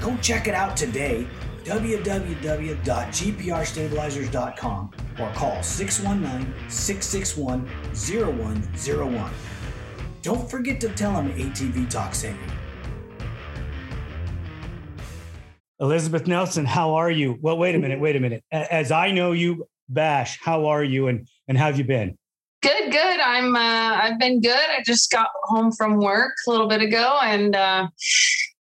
Go check it out today www.gprstabilizers.com or call 619 661 0101. Don't forget to tell them ATV Talk sent you. Elizabeth Nelson, how are you? Well, wait a minute, wait a minute. As I know you, Bash, how are you and, and how have you been? Good, good. I'm uh, I've been good. I just got home from work a little bit ago and uh,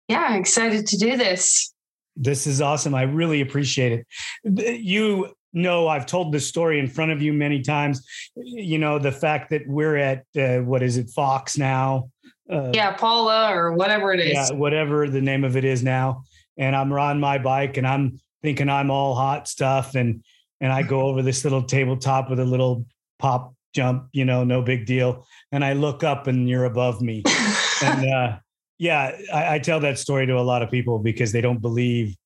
yeah, excited to do this. This is awesome. I really appreciate it. You know, I've told this story in front of you many times. You know, the fact that we're at uh, what is it, Fox now? Uh, yeah, Pala or whatever it is. Yeah, whatever the name of it is now. And I'm on my bike and I'm thinking I'm all hot stuff. And and I go over this little tabletop with a little pop jump, you know, no big deal. And I look up and you're above me. and uh, yeah, I, I tell that story to a lot of people because they don't believe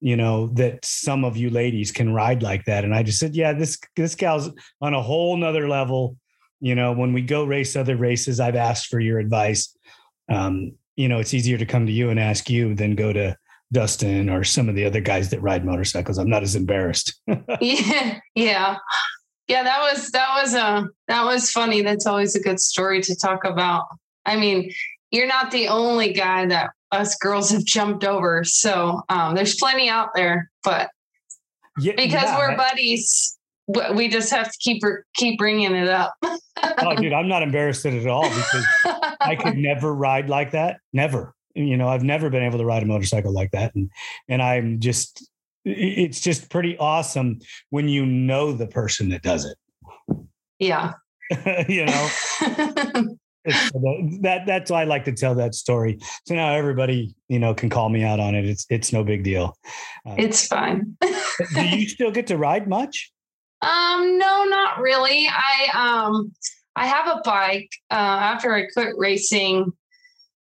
you know that some of you ladies can ride like that. And i just said yeah this this gal's on a whole nother level. You know when we go race other races i've asked for your advice. Um you know it's easier to come to you and ask you than go to dustin or some of the other guys that ride motorcycles. I'm not as embarrassed. Yeah yeah. Yeah that was that was a that was funny. That's always a good story to talk about. I mean you're not the only guy that us girls have jumped over. So um, there's plenty out there, but yeah, because yeah. we're buddies, we just have to keep keep bringing it up. oh, dude, I'm not embarrassed at all because I could never ride like that. Never. You know, I've never been able to ride a motorcycle like that, and and I'm just, it's just pretty awesome when you know the person that does it. Yeah. you know. that that's why I like to tell that story. So now everybody, you know, can call me out on it. It's it's no big deal. Uh, it's fine. do you still get to ride much? Um, no, not really. I um I have a bike. Uh, after I quit racing,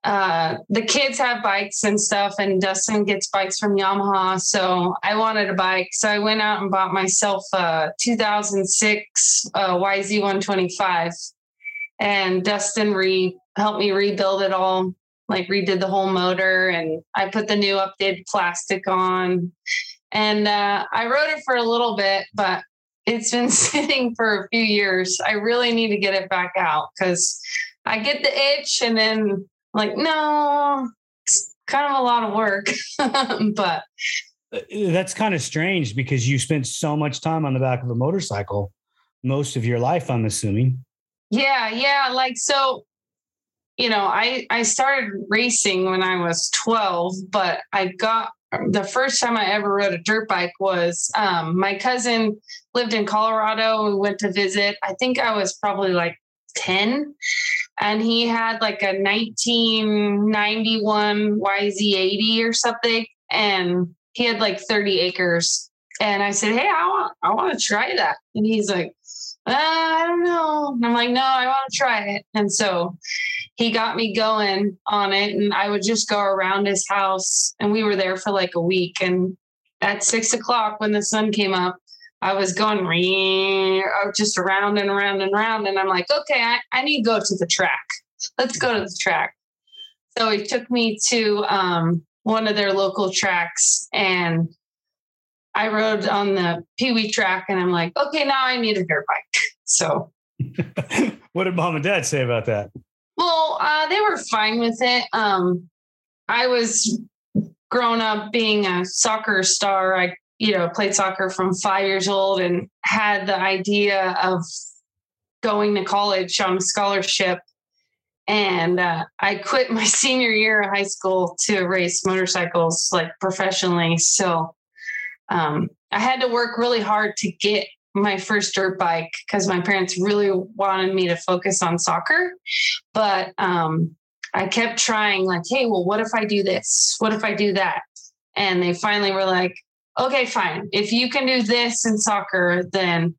uh, the kids have bikes and stuff, and Dustin gets bikes from Yamaha. So I wanted a bike, so I went out and bought myself a 2006 uh, YZ125 and Dustin re helped me rebuild it all, like redid the whole motor, and I put the new updated plastic on. And uh, I rode it for a little bit, but it's been sitting for a few years. I really need to get it back out because I get the itch, and then like, no, it's kind of a lot of work, but uh, that's kind of strange because you spent so much time on the back of a motorcycle most of your life i'm assuming yeah, yeah. Like so, you know, I I started racing when I was 12, but I got the first time I ever rode a dirt bike was um, my cousin lived in Colorado. We went to visit. I think I was probably like 10 and he had like a 1991 YZ80 or something and he had like 30 acres and I said, "Hey, I want I want to try that." And he's like, uh, I don't know. And I'm like, no, I want to try it. And so he got me going on it. And I would just go around his house. And we were there for like a week. And at six o'clock, when the sun came up, I was going re- just around and around and around. And I'm like, okay, I, I need to go to the track. Let's go to the track. So he took me to um, one of their local tracks and I rode on the Pee Wee track and I'm like, okay, now I need a dirt bike. So, what did mom and dad say about that? well, uh, they were fine with it. Um, I was grown up being a soccer star. I, you know, played soccer from five years old and had the idea of going to college on a scholarship. And uh, I quit my senior year of high school to race motorcycles like professionally. So um, I had to work really hard to get my first dirt bike because my parents really wanted me to focus on soccer. But um, I kept trying, like, hey, well, what if I do this? What if I do that? And they finally were like, okay, fine. If you can do this in soccer, then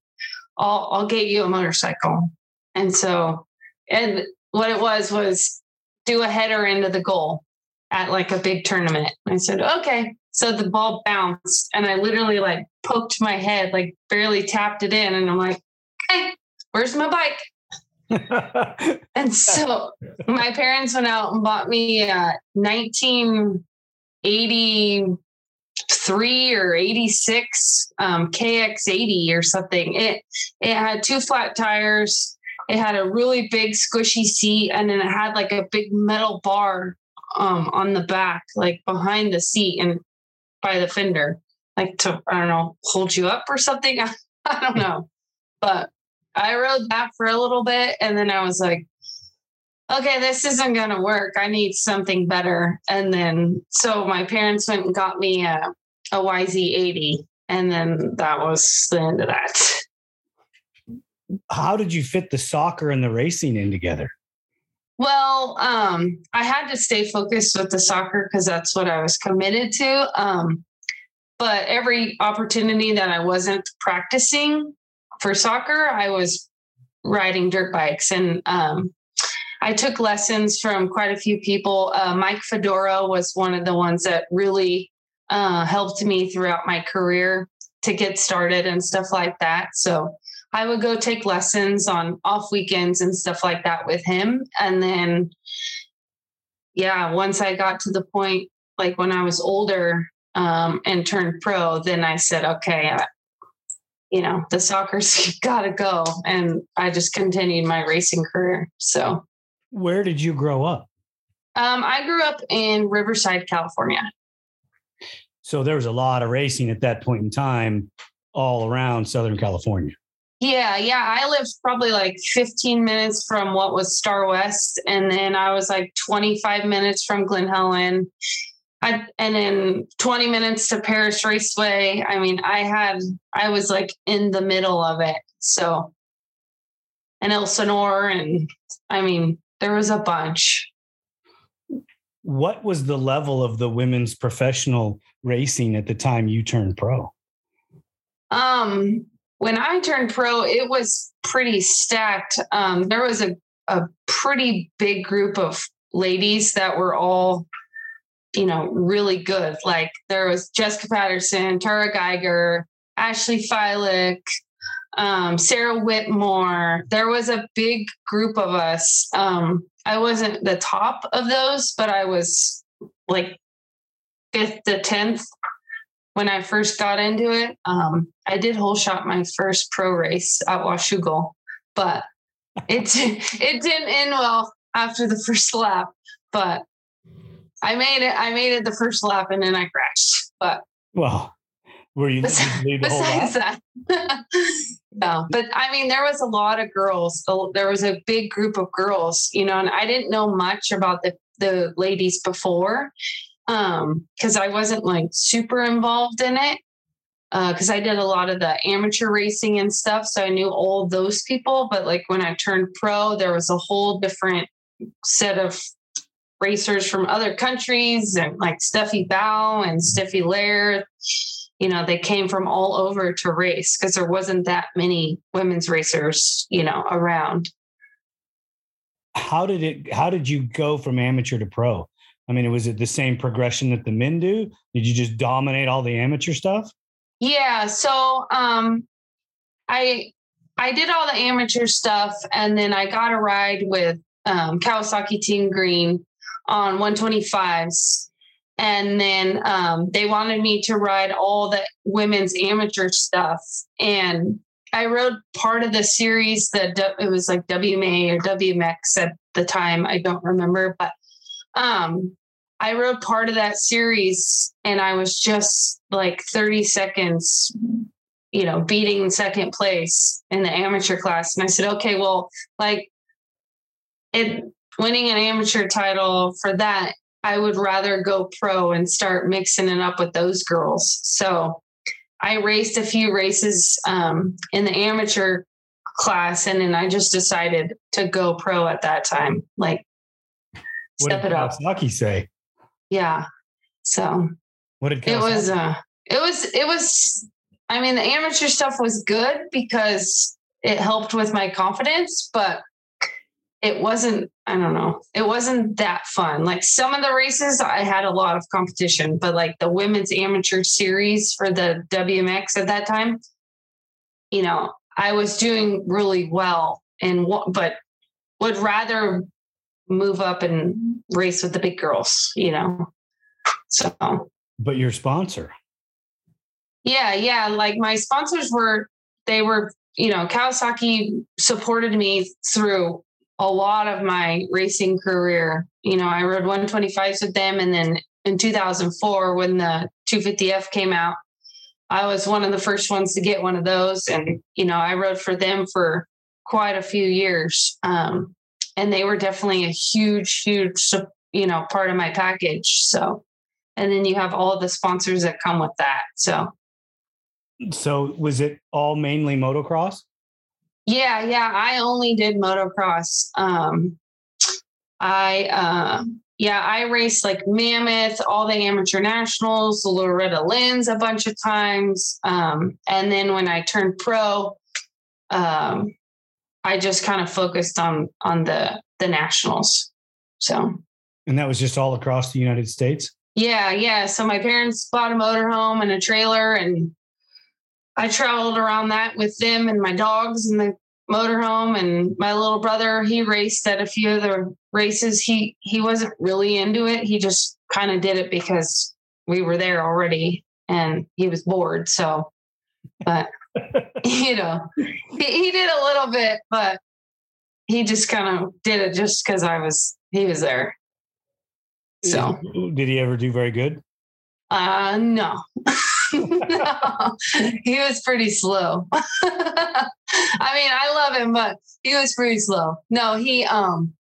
I'll I'll get you a motorcycle. And so, and what it was was do a header into the goal at like a big tournament. I said, okay. So the ball bounced and I literally like poked my head, like barely tapped it in. And I'm like, hey, where's my bike? and so my parents went out and bought me a 1983 or 86 um, KX80 or something. It it had two flat tires. It had a really big squishy seat, and then it had like a big metal bar um, on the back, like behind the seat and by the fender, like to I don't know hold you up or something. I don't know, but I rode that for a little bit and then I was like, okay, this isn't going to work. I need something better. And then, so my parents went and got me a, a YZ80. And then that was the end of that. How did you fit the soccer and the racing in together? Well, um, I had to stay focused with the soccer because that's what I was committed to. Um, but every opportunity that I wasn't practicing, for soccer, I was riding dirt bikes and um, I took lessons from quite a few people. Uh, Mike Fedora was one of the ones that really uh, helped me throughout my career to get started and stuff like that. So I would go take lessons on off weekends and stuff like that with him. And then, yeah, once I got to the point, like when I was older um, and turned pro, then I said, okay, you know, the soccer's got to go. And I just continued my racing career. So, where did you grow up? Um, I grew up in Riverside, California. So there was a lot of racing at that point in time all around Southern California. Yeah, yeah. I lived probably like 15 minutes from what was Star West. And then I was like 25 minutes from Glen Helen. I, and then 20 minutes to Perris Raceway. I mean, I had, I was like in the middle of it. So, and Elsinore, and I mean, there was a bunch. What was the level of the women's professional racing at the time you turned pro? Um, when I turned pro, it was pretty stacked. Um, there was a, a pretty big group of ladies that were all you know, really good. Like there was Jessica Patterson, Tara Geiger, Ashley Fiolek, um, Sarah Whitmore. There was a big group of us. Um, I wasn't the top of those, but I was like fifth to tenth when I first got into it. Um, I did whole shot my first pro race at Washougal, but it it didn't end well after the first lap. But I made it. I made it the first lap, and then I crashed. But well, were you besides, besides that? no, but I mean, there was a lot of girls. There was a big group of girls, you know, and I didn't know much about the the ladies before um because I wasn't like super involved in it because uh, I did a lot of the amateur racing and stuff. So I knew all those people. But like when I turned pro, there was a whole different set of racers from other countries and like Steffi Bow and Steffi Laier. You know, they came from all over to race because there wasn't that many women's racers, you know, around. How did it how did you go from amateur to pro? I mean, was it the same progression that the men do? Did you just dominate all the amateur stuff? Yeah. So um I I did all the amateur stuff, and then I got a ride with um, Kawasaki Team Green on 125s. And then um, they wanted me to ride all the women's amateur stuff. And I rode part of the series that it was like WMA or WMX at the time. I don't remember, but um, I wrote part of that series and I was just like 30 seconds you know, beating second place in the amateur class. And I said, okay, well, like it winning an amateur title for that, I would rather go pro and start mixing it up with those girls. So I raced a few races um, in the amateur class, and then I just decided to go pro at that time. Like, what step did it up. Kawasaki say? Yeah. So what did Kawasaki? it was? Uh, it was. It was I mean, the amateur stuff was good because it helped with my confidence, but it wasn't, I don't know, it wasn't that fun. Like some of the races, I had a lot of competition, but like the women's amateur series for the WMX at that time, you know, I was doing really well and what, but would rather move up and race with the big girls, you know. So, but your sponsor, yeah, yeah. Like my sponsors were, they were, you know, Kawasaki supported me through a lot of my racing career. You know, I rode 125s with them. And then in 2004, when the 250F came out, I was one of the first ones to get one of those. And, you know, I rode for them for quite a few years. Um, and they were definitely a huge, huge, you know, part of my package. So, and then you have all the sponsors that come with that. So, so was it all mainly motocross? Yeah, yeah. I only did motocross. Um, I uh, yeah, I raced like Mammoth, all the amateur nationals, Loretta Lynn's a bunch of times. Um, and then when I turned pro, um, I just kind of focused on on the the nationals. So And that was just all across the United States? Yeah, yeah. So my parents bought a motorhome and a trailer and I traveled around that with them and my dogs and the motorhome and my little brother he raced at a few of the races he he wasn't really into it he just kind of did it because we were there already and he was bored so but you know he, he did a little bit but he just kind of did it just because i was he was there so did he ever do very good uh no no, he was pretty slow. I mean, I love him, but he was pretty slow. No, he um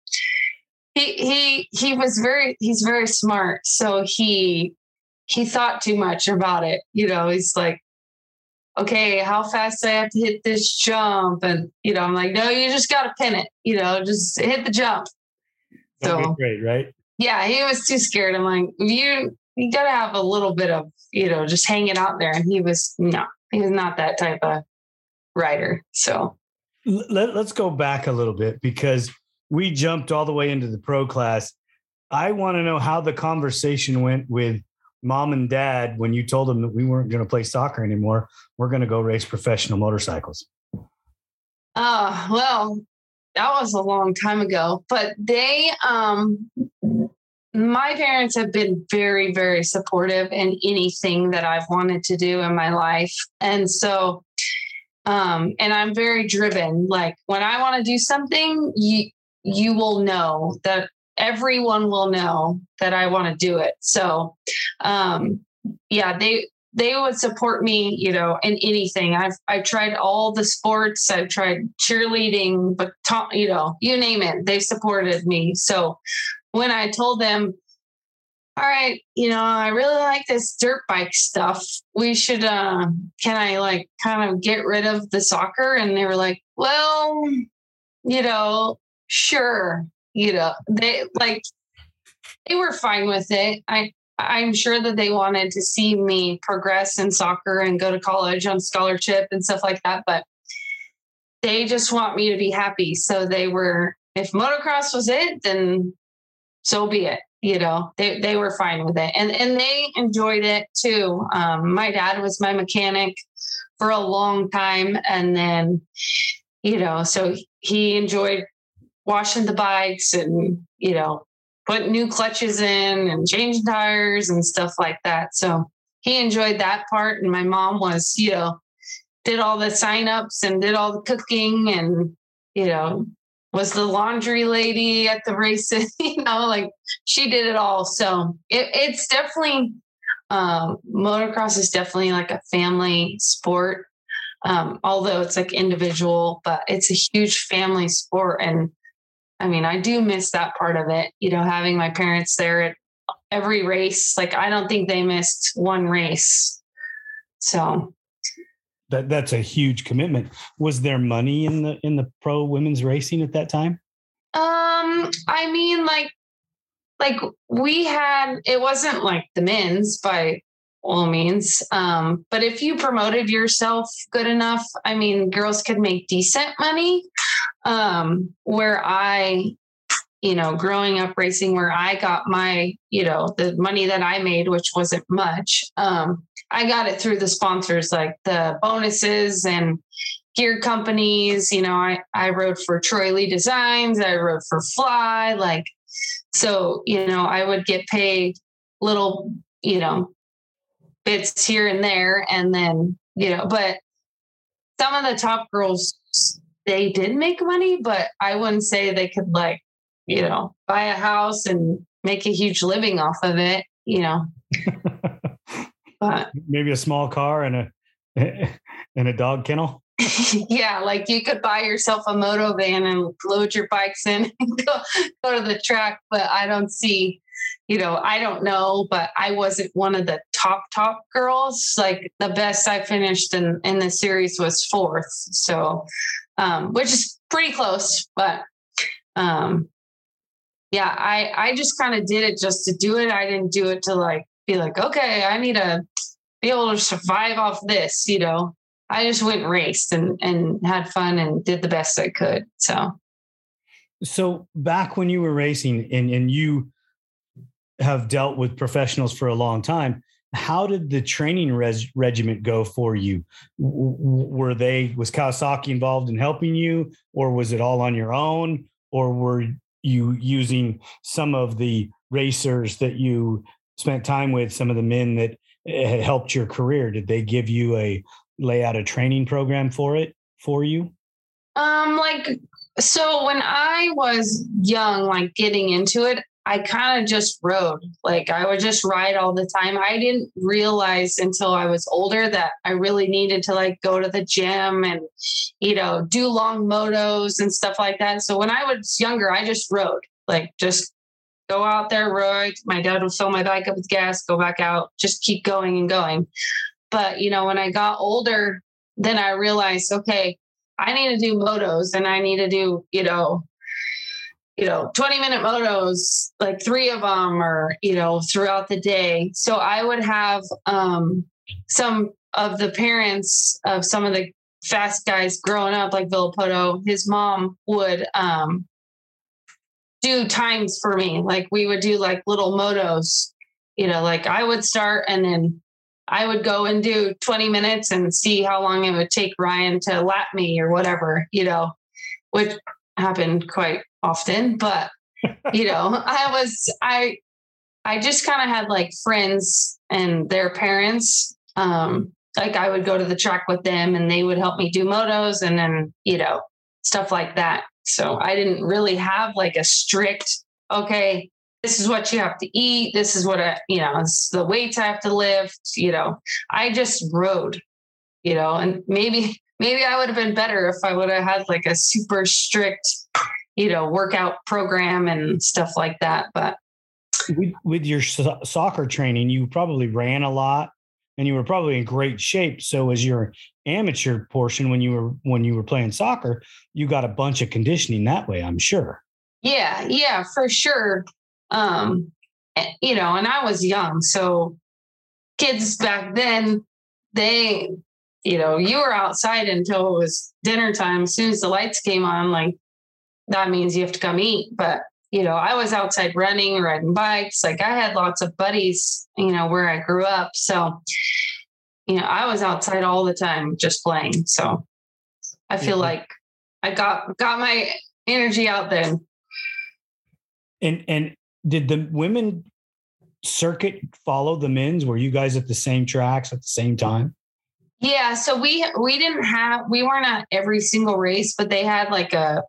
he he he was very he's very smart. So he he thought too much about it. You know, he's like, okay, how fast do I have to hit this jump, and you know, I'm like, no, you just got to pin it. You know, just hit the jump. So great, right? Yeah, he was too scared. I'm like, you you got to have a little bit of you know just hanging out there and he was no he was not that type of rider so Let, let's go back a little bit because we jumped all the way into the pro class i want to know how the conversation went with mom and dad when you told them that we weren't going to play soccer anymore we're going to go race professional motorcycles uh well that was a long time ago but they um my parents have been very, very supportive in anything that I've wanted to do in my life. And so, um, and I'm very driven. Like when I want to do something, you you will know that everyone will know that I want to do it. So um yeah, they they would support me, you know, in anything. I've I've tried all the sports. I've tried cheerleading, but you know, you name it, they've supported me. So when I told them, all right, you know, I really like this dirt bike stuff. We should, uh, can I like kind of get rid of the soccer? And they were like, well, you know, sure. You know, they like, they were fine with it. I, I'm sure that they wanted to see me progress in soccer and go to college on scholarship and stuff like that. But they just want me to be happy. So they were, if motocross was it, then so be it. You know, they, they were fine with it. And and they enjoyed it too. Um, my dad was my mechanic for a long time. And then, you know, so he enjoyed washing the bikes and, you know, putting new clutches in and changing tires and stuff like that. So he enjoyed that part. And my mom was, you know, did all the signups and did all the cooking and, you know, was the laundry lady at the races, you know, like she did it all. So it, it's definitely, um, motocross is definitely like a family sport. Um, although it's like individual, but it's a huge family sport. And I mean, I do miss that part of it, you know, having my parents there at every race. Like, I don't think they missed one race. So that that's a huge commitment. Was there money in the in the pro women's racing at that time? Um, I mean, like, like we had. It wasn't like the men's by all means. Um, but if you promoted yourself good enough, I mean, girls could make decent money. Um, where I, you know, growing up racing, where I got my, you know, the money that I made, which wasn't much. Um, I got it through the sponsors, like the bonuses and gear companies. You know, I, I rode for Troy Lee Designs, I rode for Fly, like, so, you know, I would get paid little, you know, bits here and there. And then, you know, but some of the top girls, they did make money, but I wouldn't say they could, like, you know, buy a house and make a huge living off of it, you know. but maybe a small car and a and a dog kennel. yeah, like you could buy yourself a moto van and load your bikes in and go, go to the track, but I don't see, you know, I don't know, but I wasn't one of the top top girls. Like the best I finished in in the series was fourth, so um, which is pretty close, but um, yeah, I I just kind of did it just to do it. I didn't do it to like be like, okay, I need to be able to survive off this, you know. I just went and raced and and had fun and did the best I could. So so back when you were racing and and you have dealt with professionals for a long time, how did the training res- regiment go for you? W- were they was Kawasaki involved in helping you, or was it all on your own, or were you using some of the racers that you spent time with, some of the men that eh, had helped your career? Did they give you a lay out a training program for it for you? Um, like so when I was young, like getting into it, I kind of just rode. Like I would just ride all the time. I didn't realize until I was older that I really needed to like go to the gym and, you know, do long motos and stuff like that. So when I was younger, I just rode, like just go out there, ride. My dad would fill my bike up with gas, go back out, just keep going and going. But, you know, when I got older, then I realized, okay, I need to do motos and I need to do, you know, you know 20 minute motos like three of them or you know throughout the day. So i would have um some of the parents of some of the fast guys growing up like Villopoto, his mom would um do times for me. Like we would do like little motos you know like i would start and then i would go and do 20 minutes and see how long it would take ryan to lap me or whatever you know which happened quite often, but you know, I was I I just kind of had like friends and their parents. Um, like I would go to the track with them and they would help me do motos and then, you know, stuff like that. So I didn't really have like a strict, okay, this is what you have to eat. This is what I, you know, it's the weights I have to lift, you know. I just rode, you know, and maybe maybe I would have been better if I would have had like a super strict you know, workout program and stuff like that. But with, with your so- soccer training, you probably ran a lot and you were probably in great shape. So as your amateur portion, when you were, when you were playing soccer, you got a bunch of conditioning that way, I'm sure. Yeah. Yeah, for sure. Um, eh, you know, and I was young. So kids back then, they, you know, you were outside until it was dinner time. As soon as the lights came on, like that means you have to come eat. But, you know, I was outside running, riding bikes. Like I had lots of buddies, you know, where I grew up. So you know, I was outside all the time just playing. So I feel Yeah. like I got got my energy out then. And and did the women circuit follow the men's? Were you guys at the same tracks at the same time? Yeah, so we we didn't have we weren't at every single race, but they had like a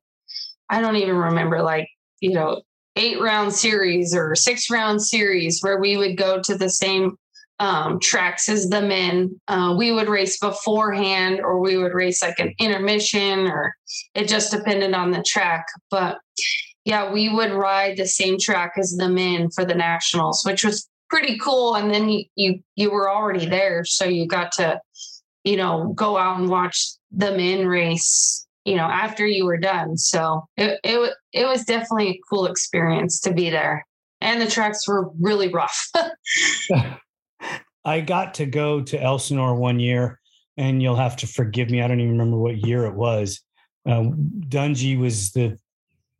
I don't even remember like, you know, eight round series or six round series where we would go to the same um, tracks as the men. Uh, we would race beforehand or we would race like an intermission or it just depended on the track. But yeah, we would ride the same track as the men for the nationals, which was pretty cool. And then you you you were already there, so you got to, you know, go out and watch the men race, you know, after you were done. So it it it was definitely a cool experience to be there. And the tracks were really rough. I got to go to Elsinore one year, and you'll have to forgive me. I don't even remember what year it was. Um, Dungey was the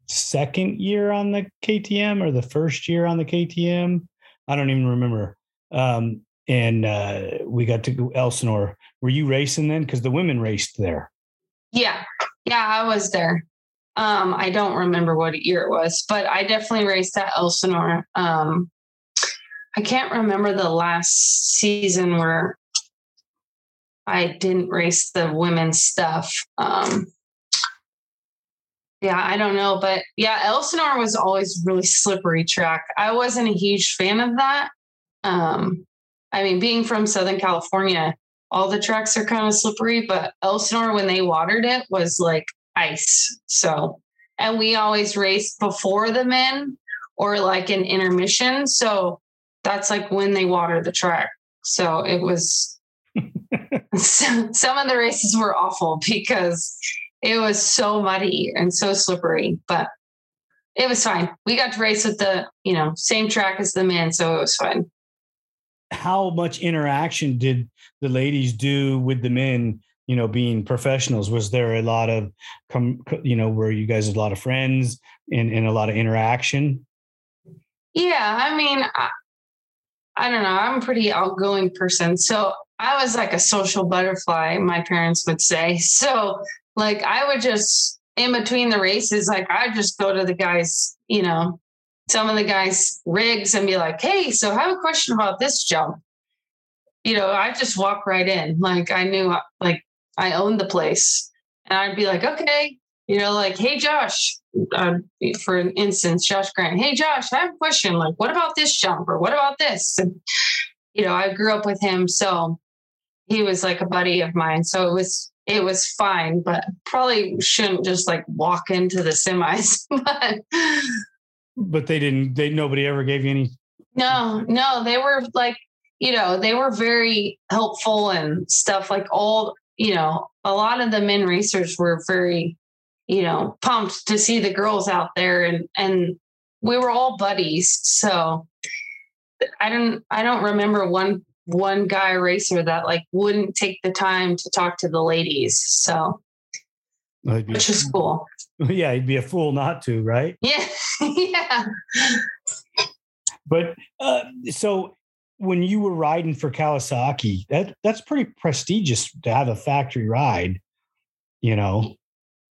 second year on the KTM or the first year on the KTM. I don't even remember. Um, and uh, we got to go Elsinore. Were you racing then? Because the women raced there. Yeah. Yeah, I was there. Um, I don't remember what year it was, but I definitely raced at Elsinore. Um, I can't remember the last season where I didn't race the women's stuff. Um, yeah, I don't know, but yeah, Elsinore was always really slippery track. I wasn't a huge fan of that. Um, I mean, being from Southern California, all the tracks are kind of slippery, but Elsinore, when they watered it, was like ice. So, and we always raced before the men or like an intermission. So that's like when they water the track. So it was, some of the races were awful because it was so muddy and so slippery, but it was fine. We got to race with the, you know, same track as the men. So it was fine. How much interaction did the ladies do with the men? You know, being professionals, was there a lot of, you know, were you guys a lot of friends and, and a lot of interaction? Yeah, I mean, I, I don't know. I'm a pretty outgoing person. So I was like a social butterfly, my parents would say. So, like, I would just, in between the races, like, I'd just go to the guys, you know, some of the guys' rigs and be like, hey, so I have a question about this jump. You know, I just walk right in. Like, I knew, like, I owned the place. And I'd be like, okay, you know, like, hey, Josh, uh, for instance, Josh Grant, hey, Josh, I have a question. Like, what about this jump or what about this? And, you know, I grew up with him. So he was like a buddy of mine. So it was, it was fine, but probably shouldn't just like walk into the semis. but But they didn't, they, nobody ever gave you any. no, no, they were like, you know, they were very helpful and stuff like all, you know, a lot of the men racers were very, you know, pumped to see the girls out there and and we were all buddies. So I don't I don't remember one one guy racer that like wouldn't take the time to talk to the ladies. So which is cool. yeah, he'd be a fool not to, right? Yeah. But uh, so when you were riding for Kawasaki, that that's pretty prestigious to have a factory ride. You know,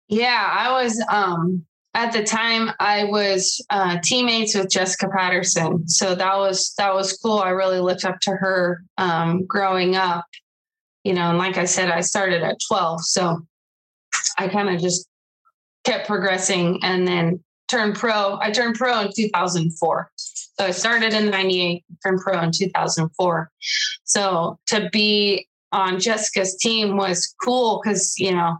Yeah, I was um at the time I was uh teammates with Jessica Patterson. So that was that was cool. I really looked up to her um growing up. You know, and like I said, I started at 12. So I kind of just kept progressing and then turned pro. I turned pro in 2004. So I started in 98, turned pro in 2004. So to be on Jessica's team was cool because, you know,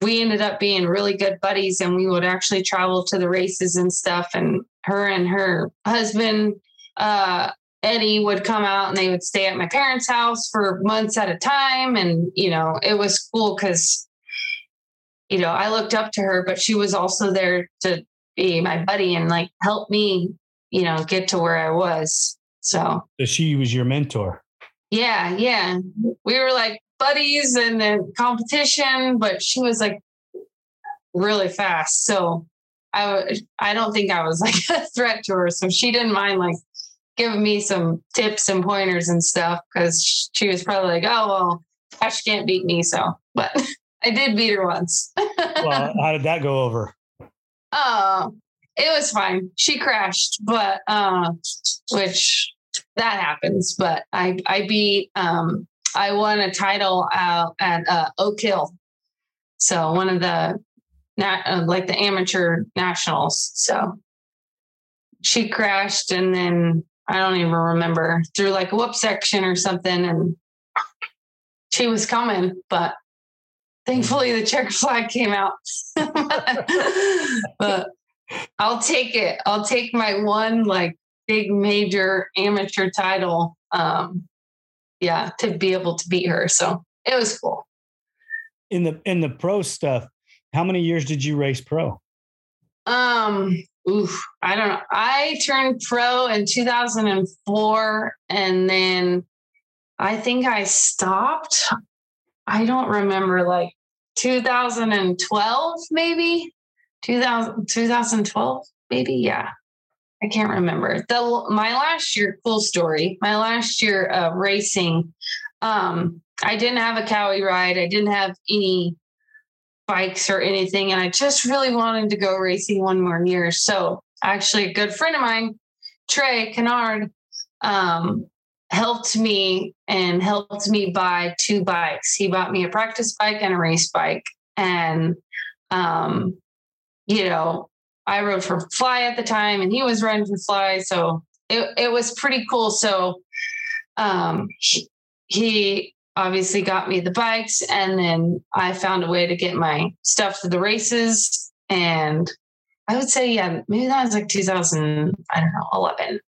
we ended up being really good buddies and we would actually travel to the races and stuff. And her and her husband, uh, Eddie would come out and they would stay at my parents' house for months at a time. And, you know, it was cool because, you know, I looked up to her, but she was also there to be my buddy and like help me, you know, get to where I was. So, that she was your mentor. yeah, yeah. We were like buddies in the competition, but she was like really fast. So I I don't think I was like a threat to her. So she didn't mind like giving me some tips and pointers and stuff because she was probably like, oh, well, Ash can't beat me. So, but I did beat her once. well, how did that go over? Oh, it was fine. She crashed, but, uh, which that happens, but I, I beat, um, I won a title out at uh, Oak Hill. So one of the, uh, like the amateur nationals. So she crashed and then I don't even remember through like a whoop section or something. And she was coming, but thankfully the checker flag came out. but I'll take it. I'll take my one like big major amateur title. Um, yeah, to be able to beat her. So it was cool. In the in the pro stuff, how many years did you race pro? Um, oof, I don't know. I turned pro in 2004 and then I think I stopped. I don't remember like 2012 maybe 2000 2012 maybe yeah I can't remember. The my last year, cool story. My last year of racing, um, I didn't have a Kawi ride. I didn't have any bikes or anything, and I just really wanted to go racing one more year. So actually, a good friend of mine, Trey Canard, um, helped me and helped me buy two bikes. He bought me a practice bike and a race bike, and um, you know, I rode for Fly at the time, and he was riding for Fly, so it it was pretty cool. So um, he, he obviously got me the bikes, and then I found a way to get my stuff to the races. And I would say, yeah, maybe that was like 2000, I don't know, 11.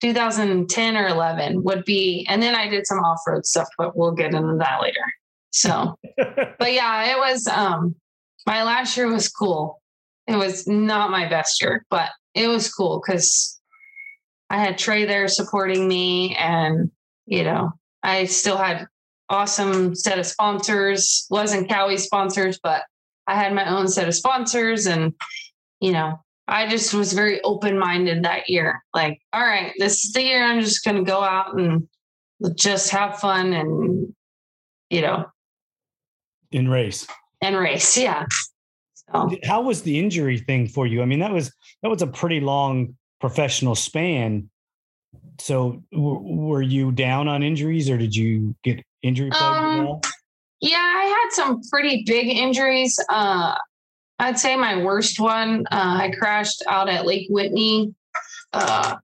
2010 or 11 would be, and then I did some off road stuff, but we'll get into that later. So, but yeah, it was, um, my last year was cool. It was not my best year, but it was cool because I had Trey there supporting me, and you know, I still had awesome set of sponsors. wasn't Kawi sponsors, but I had my own set of sponsors, and you know, I just was very open minded that year. Like, all right, this is the year I'm just going to go out and just have fun and you know, in race and race, yeah. So. How was the injury thing for you? I mean, that was that was a pretty long professional span. So, w- were you down on injuries, or did you get injury um, Yeah, I had some pretty big injuries. Uh, I'd say my worst one. Uh, I crashed out at Lake Whitney uh,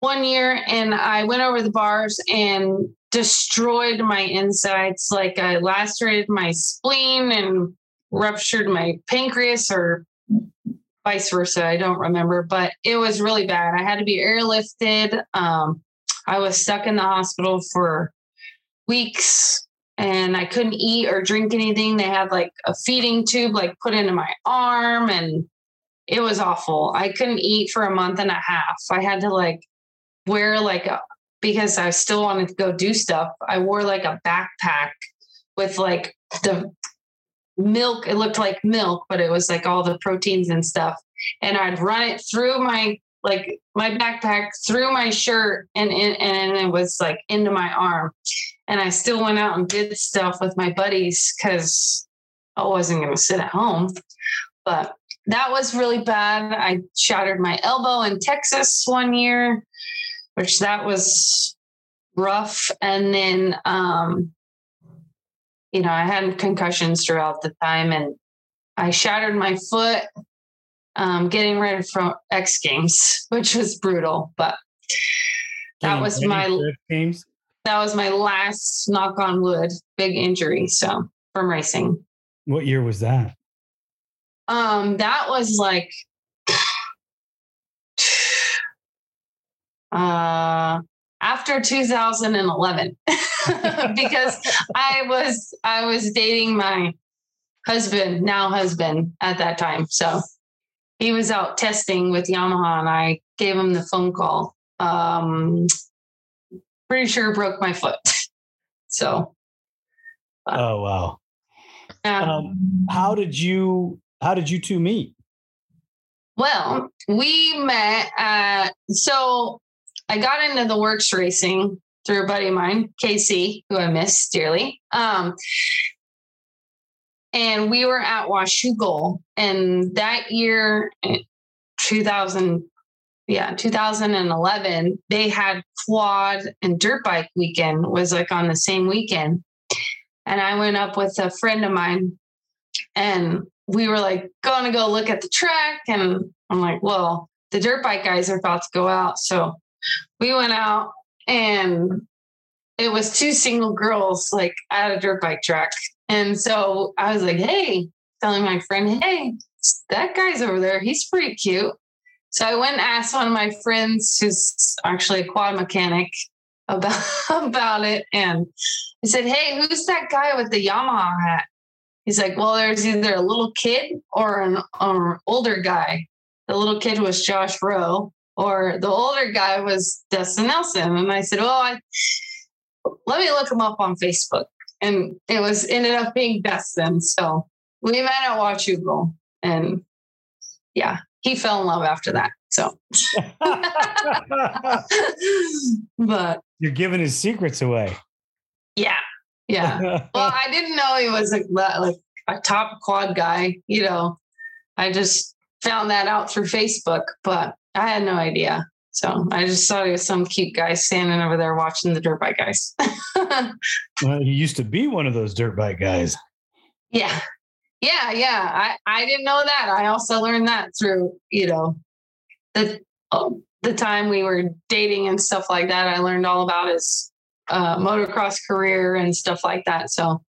one year, and I went over the bars and destroyed my insides. Like I lacerated my spleen and ruptured my pancreas or vice versa. I don't remember, but it was really bad. I had to be airlifted. Um, I was stuck in the hospital for weeks and I couldn't eat or drink anything. They had like a feeding tube like put into my arm and it was awful. I couldn't eat for a month and a half. I had to like wear like a because I still wanted to go do stuff. I wore like a backpack with like the milk. It looked like milk, but it was like all the proteins and stuff. And I'd run it through my like my backpack through my shirt and in, and it was like into my arm. And I still went out and did stuff with my buddies because I wasn't going to sit at home. But that was really bad. I shattered my elbow in Texas one year, which that was rough. And then um, you know, I had concussions throughout the time and I shattered my foot um, getting ready for X Games, which was brutal. But that was my X games. That was my last knock on wood big injury. So from racing. What year was that? Um, that was like uh after 2011 because I was I was dating my husband, now husband at that time. So he was out testing with Yamaha and I gave him the phone call. Um pretty sure broke my foot. So uh, Oh wow. Um, how did you how did you two meet? Well, we met at so I got into the WORCS racing through a buddy of mine, Casey, who I miss dearly. Um, and we were at Washougal, and that year, 2000, yeah, 2011, they had quad and dirt bike weekend was like on the same weekend. And I went up with a friend of mine and we were like going to go look at the track. And I'm like, well, the dirt bike guys are about to go out. So we went out and it was two single girls like at a dirt bike track. And so I was like, hey, telling my friend, hey, that guy's over there. He's pretty cute. So I went and asked one of my friends who's actually a quad mechanic about, about it. And I said, Hey, who's that guy with the Yamaha hat? He's like, Well, there's either a little kid or an older guy. The little kid was Josh Rowe, or the older guy was Dustin Nelson. And I said, Well, I, let me look him up on Facebook. And it was ended up being Dustin. So we met at Washougal. And yeah, he fell in love after that. So, but you're giving his secrets away. Yeah, yeah. well, I didn't know he was a, like a top quad guy. You know, I just found that out through Facebook, but I had no idea. So I just thought he was some cute guy standing over there watching the dirt bike guys. well, he used to be one of those dirt bike guys. Yeah, yeah, yeah. I, I didn't know that. I also learned that through, you know, the um, the time we were dating and stuff like that. I learned all about his uh, motocross career and stuff like that. So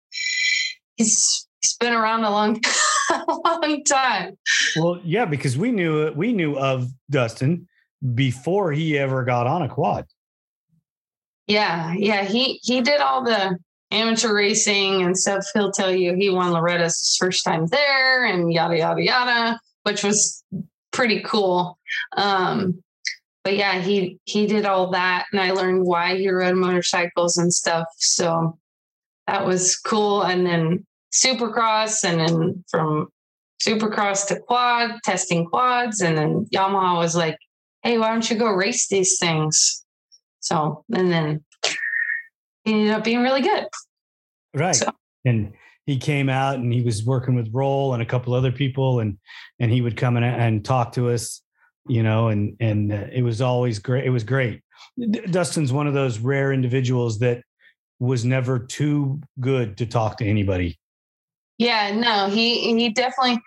he's he's been around a long a long time. Well, yeah, because we knew we knew of Dustin before he ever got on a quad. Yeah, yeah. He he did all the amateur racing and stuff, he'll tell you he won Loretta's first time there and yada yada yada, which was pretty cool. Um, but yeah, he he did all that, and I learned why he rode motorcycles and stuff. So that was cool. And then Supercross, and then from Supercross to quad, testing quads, and then Yamaha was like, "Hey, why don't you go race these things?" So and then he ended up being really good. Right. So. And he came out and he was working with Roll and a couple other people, and and he would come in and talk to us, you know, and and uh, it was always great. It was great. Dustin's one of those rare individuals that was never too good to talk to anybody. Yeah, no, he he definitely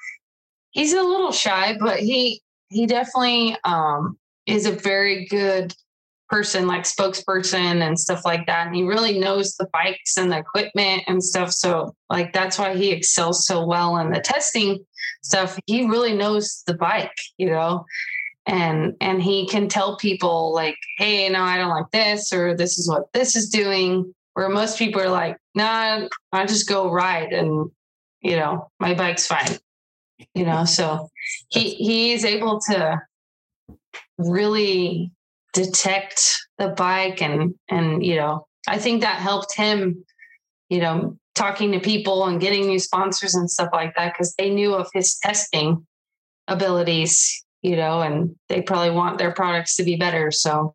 he's a little shy, but he he definitely um is a very good person, like spokesperson and stuff like that. And he really knows the bikes and the equipment and stuff. So, like, that's why he excels so well in the testing stuff. He really knows the bike, you know, and and he can tell people like, hey, no, I don't like this, or this is what this is doing. Where most people are like, nah, I just go ride and you know, my bike's fine. You know, so he he is able to really detect the bike and and you know i think that helped him you know talking to people and getting new sponsors and stuff like that because they knew of his testing abilities you know and they probably want their products to be better so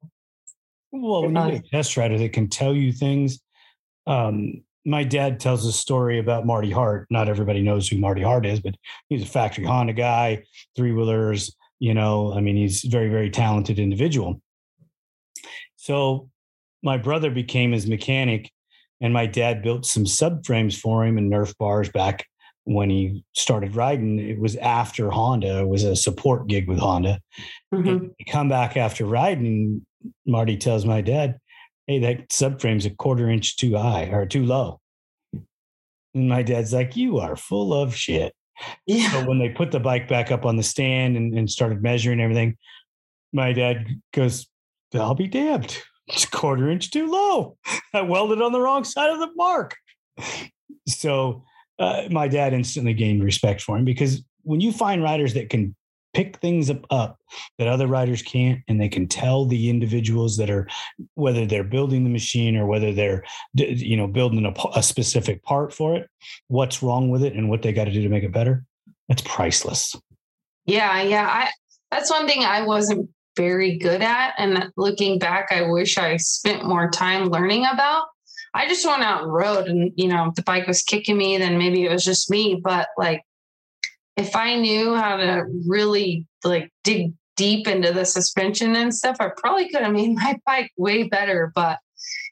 well when you get a test rider that can tell you things um my dad tells a story about Marty Hart. Not everybody knows who Marty Hart is, but he's a factory Honda guy, three wheelers. You know, I mean, he's a very, very talented individual. So my brother became his mechanic, and my dad built some subframes for him and Nerf bars back when he started riding. It was after Honda. It was a support gig with Honda. Mm-hmm. come back after riding. Marty tells my dad, "Hey, that subframe's a quarter inch too high or too low." And my dad's like, "You are full of shit." Yeah. So when they put the bike back up on the stand and, and started measuring everything, my dad goes, I'll be damned. It's quarter inch too low. I welded on the wrong side of the mark. So uh, my dad instantly gained respect for him because when you find riders that can pick things up, up that other riders can't and they can tell the individuals that are whether they're building the machine or whether they're you know building a, a specific part for it what's wrong with it and what they got to do to make it better that's priceless yeah yeah i that's one thing i wasn't very good at. And looking back, I wish I spent more time learning about. I just went out and rode, and you know, if the bike was kicking me, then maybe it was just me. But like, if I knew how to really like dig deep into the suspension and stuff, I probably could have made my bike way better. But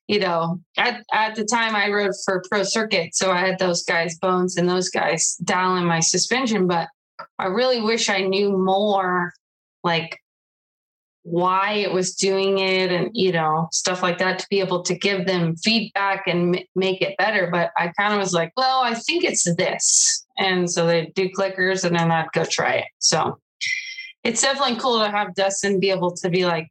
you know, at, at the time I rode for pro circuit. So I had those guys bones and those guys dialing my suspension, but I really wish I knew more like why it was doing it and you know stuff like that to be able to give them feedback and m- make it better. But i kind of was like well i think it's this. And so they do clickers and then i'd go try it. So it's definitely cool to have dustin be able to be like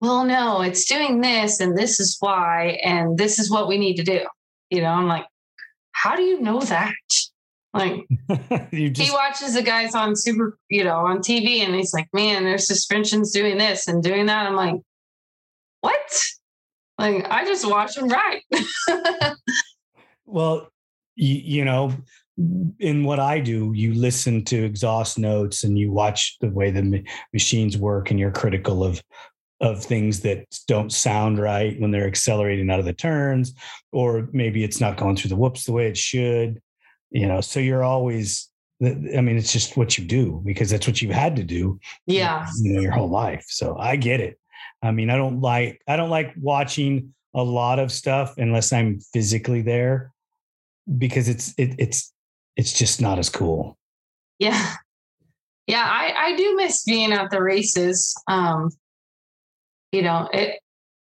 well no it's doing this and this is why and this is what we need to do. You know i'm like how do you know that like just, he watches the guys on super, you know, on TV and he's like, man, their suspension's doing this and doing that. I'm like, what? Like, I just watch them ride. well, you, you know, in what I do, you listen to exhaust notes and you watch the way the ma- machines work and you're critical of of things that don't sound right when they're accelerating out of the turns or maybe it's not going through the whoops the way it should you know so you're always i mean it's just what you do because that's what you've had to do yeah. you know your whole life so i get it. I mean i don't like i don't like watching a lot of stuff unless i'm physically there because it's it, it's it's just not as cool. Yeah. Yeah i i do miss being at the races um you know it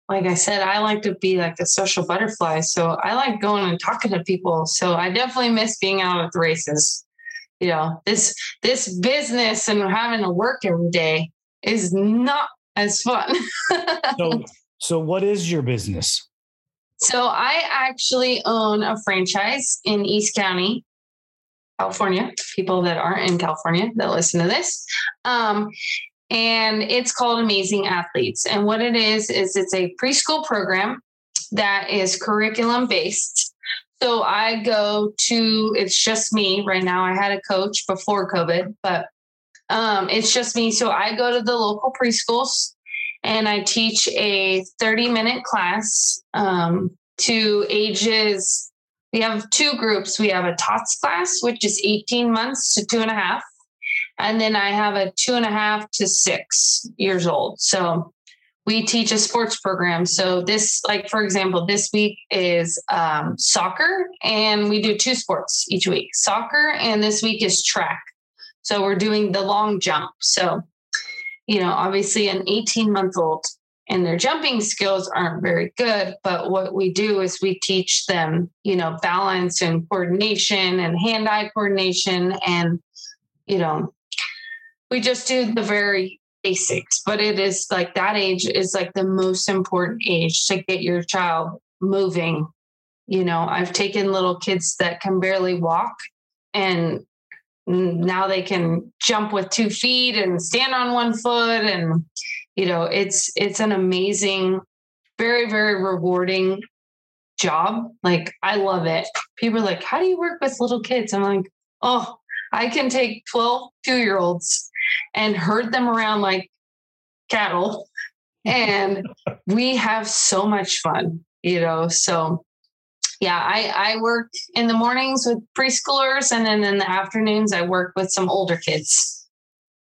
like I said, I like to be like a social butterfly. So I like going and talking to people. So I definitely miss being out at the races. You know, this this business and having to work every day is not as fun. so so what is your business? So I actually own a franchise in East County, California. People that aren't in California that listen to this. Um, and it's called Amazing Athletes. And what it is, is it's a preschool program that is curriculum based. So I go to, it's just me right now. I had a coach before COVID, but um, it's just me. So I go to the local preschools and I teach a 30 minute class um, to ages. We have two groups. We have a TOTS class, which is 18 months to two and a half. And then I have a two and a half to six years old. So we teach a sports program. So this, like for example, this week is um, soccer, and we do two sports each week: soccer, and this week is track. So we're doing the long jump. So, you know, obviously, an 18 month old and their jumping skills aren't very good. But what we do is we teach them, you know, balance and coordination and hand eye coordination and, you know, we just do the very basics, but it is like that age is like the most important age to get your child moving. You know, I've taken little kids that can barely walk and now they can jump with two feet and stand on one foot and you know it's it's an amazing very very rewarding job. Like i love it. People are like how do you work with little kids? I'm like oh i can take 12 two year olds and herd them around like cattle. And we have so much fun, you know. So yeah, I, I work in the mornings with preschoolers and then in the afternoons I work with some older kids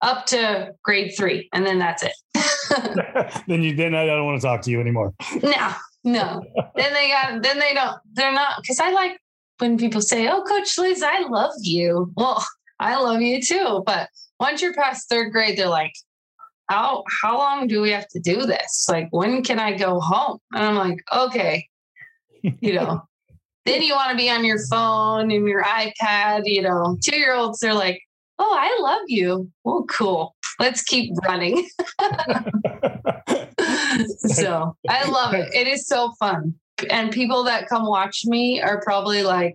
up to grade three, and then that's it. then you then I don't want to talk to you anymore. No, no. then they got then they don't they're not because I like when people say, Oh, Coach Liz, I love you. Well, I love you too. But once you're past third grade, they're like, how how long do we have to do this? Like, when can I go home? And I'm like, okay, you know. then you want to be on your phone and your iPad, you know. Two year olds, they're like, oh, I love you. Well, cool. Let's keep running. so I love it. It is so fun. And people that come watch me are probably like,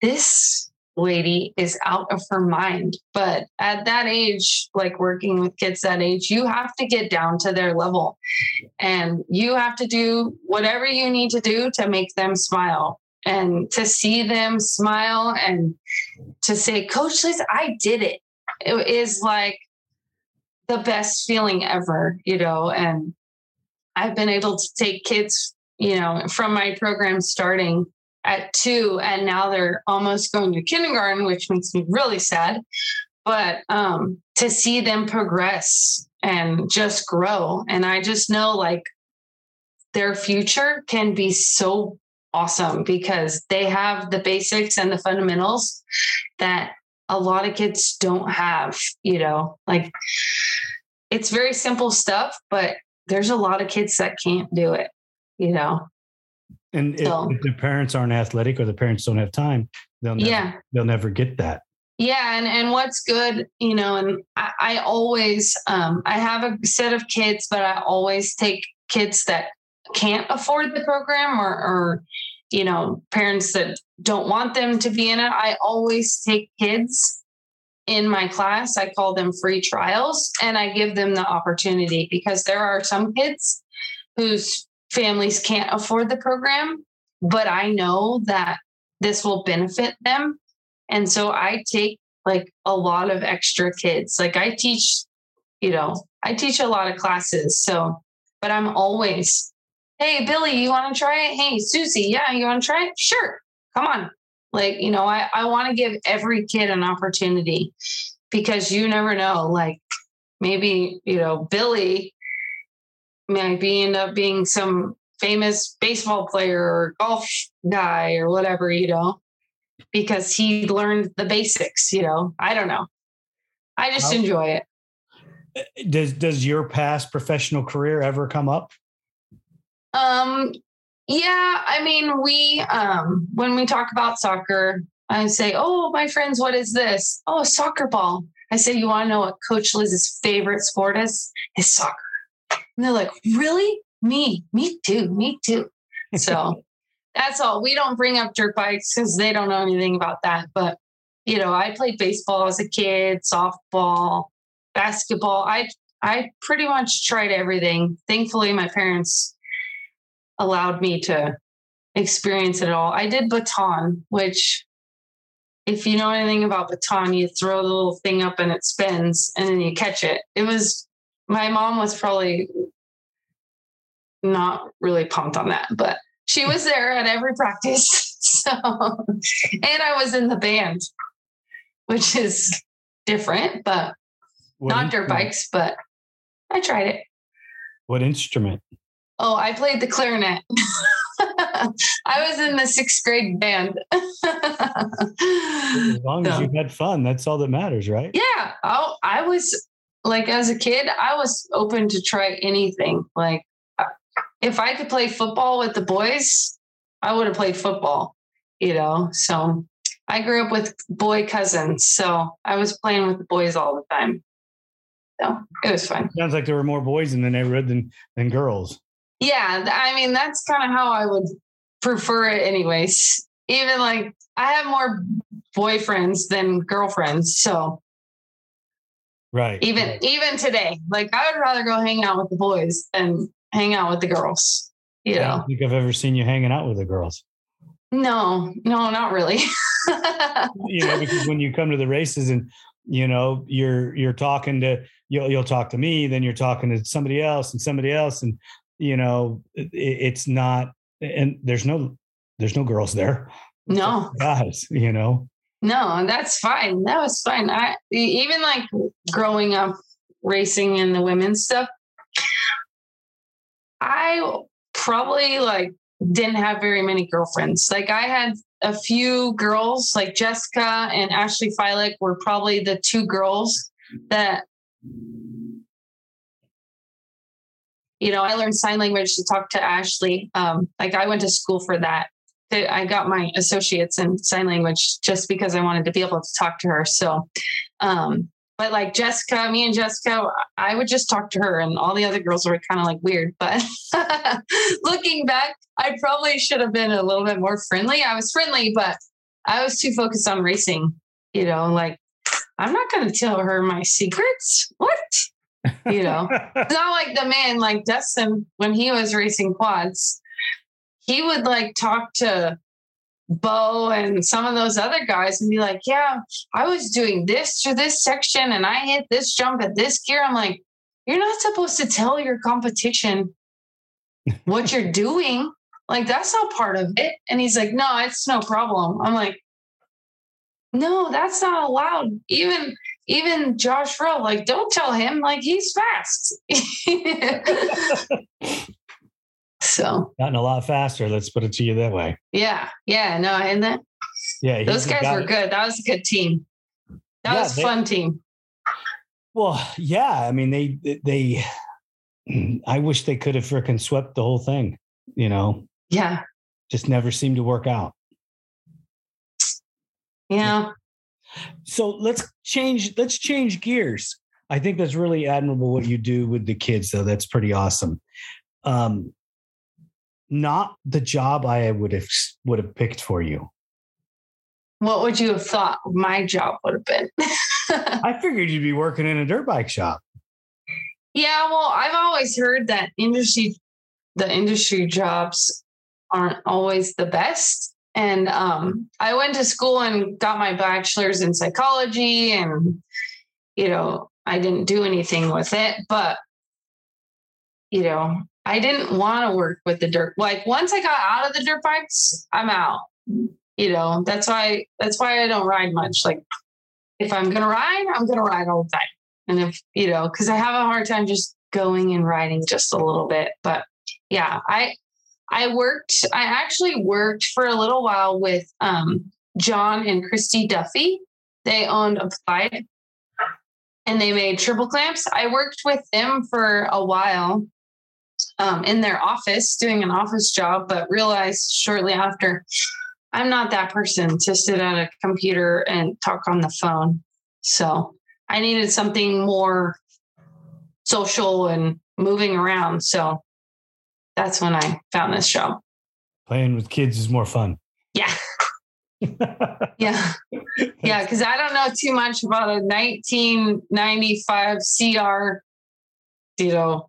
this lady is out of her mind. But at that age, like working with kids that age, you have to get down to their level and you have to do whatever you need to do to make them smile and to see them smile and to say, Coach Liz, I did it. It is like the best feeling ever, you know, and I've been able to take kids, you know, from my program starting at two and now they're almost going to kindergarten, which makes me really sad. But um, to see them progress and just grow. And I just know like their future can be so awesome because they have the basics and the fundamentals that a lot of kids don't have, you know, like it's very simple stuff, but there's a lot of kids that can't do it, you know. And so, if, if the parents aren't athletic or the parents don't have time, they'll never, yeah. they'll never get that. Yeah, and and what's good, you know, and I, I always um I have a set of kids, but I always take kids that can't afford the program or or you know, parents that don't want them to be in it. I always take kids in my class. I call them free trials and I give them the opportunity because there are some kids whose families can't afford the program, but I know that this will benefit them. And so I take like a lot of extra kids. Like I teach, you know, I teach a lot of classes. So, but I'm always Hey, Billy, you want to try it? Hey, Susie, yeah, you want to try it? Sure. Come on. Like, you know, I, I want to give every kid an opportunity because you never know. Like, maybe, you know, Billy might be end up being some famous baseball player or golf guy or whatever, you know, because he learned the basics, you know. I don't know. I just How, enjoy it. Does does your past professional career ever come up? Um, yeah, I mean, we um when we talk about soccer, I say, "Oh, my friends, what is this? Oh, soccer ball." I say, "You want to know what Coach Liz's favorite sport is? Is soccer." And they're like, "Really? Me? Me too. Me too." So that's all. We don't bring up dirt bikes because they don't know anything about that. But you know, I played baseball as a kid, softball, basketball. I I pretty much tried everything. Thankfully, my parents allowed me to experience it all. I did baton, which if you know anything about baton, you throw the little thing up and it spins and then you catch it. It was my mom was probably not really pumped on that, but she was there at every practice. So, and I was in the band, which is different, but what not dirt bikes, but I tried it. What instrument? Oh, I played the clarinet. I was in the sixth grade band. as long so, as you had fun, that's all that matters, right? Yeah. I, I was like, as a kid, I was open to try anything. Like, if I could play football with the boys, I would have played football, you know? So I grew up with boy cousins. So I was playing with the boys all the time. So it was fun. Sounds like there were more boys in the neighborhood than, than girls. Yeah, I mean that's kind of how I would prefer it anyways. Even like I have more boyfriends than girlfriends, so right. Even right. even today, like I would rather go hang out with the boys than hang out with the girls. You know, I don't think I've ever seen you hanging out with the girls. No, no, not really. you know, because when you come to the races and you know you're you're talking to you'll you'll talk to me, then you're talking to somebody else and somebody else, and you know it, it's not and there's no there's no girls there no guys you know no that's fine that was fine i even like growing up racing in the women's stuff i probably like didn't have very many girlfriends like i had a few girls like jessica and ashley Fiolek were probably the two girls that you know, I learned sign language to talk to Ashley. Um, like I went to school for that. I got my associates in sign language just because I wanted to be able to talk to her. So, um, but like Jessica, me and Jessica, I would just talk to her, and all the other girls were kind of like weird. But looking back, I probably should have been a little bit more friendly. I was friendly, but I was too focused on racing. You know, like I'm not going to tell her my secrets. What? you know it's not like the man like dustin when he was racing quads he would like talk to Bo and some of those other guys and be like, yeah, I was doing this to this section and I hit this jump at this gear. I'm like, you're not supposed to tell your competition what you're doing. Like, that's not part of it. And he's like, no, it's no problem. I'm like, no, that's not allowed. Even even Josh Rowe, like, don't tell him, like he's fast. so gotten a lot faster. Let's put it to you that way. Yeah, yeah, no, and then Yeah, those guys were good. That was a good team. That Yeah, was a fun team. Well, yeah. I mean, they they. I wish they could have freaking swept the whole thing. You know, Yeah, just never seemed to work out. yeah, So let's change. Let's change gears. I think that's really admirable what you do with the kids, though. That's pretty awesome. Um, not the job I would have would have picked for you. What would you have thought my job would have been? I figured you'd be working in a dirt bike shop. Yeah, well, I've always heard that industry, the industry jobs aren't always the best. And um, I went to school and got my bachelor's in psychology, and you know, I didn't do anything with it, but you know, I didn't want to work with the dirt. Like once I got out of the dirt bikes, I'm out. You know, that's why that's why I don't ride much. Like if I'm gonna ride, I'm gonna ride all the time. And if, you know, because I have a hard time just going and riding just a little bit. But yeah, I I worked, I actually worked for a little while with um John and Christy Duffy. They owned Applied and they made triple clamps. I worked with them for a while um, in their office doing an office job, but realized shortly after I'm not that person to sit at a computer and talk on the phone. So I needed something more social and moving around. So that's when I found this job. Playing with kids is more fun. Yeah. Yeah. Yeah. Because I don't know too much about a 1995 CR, you know,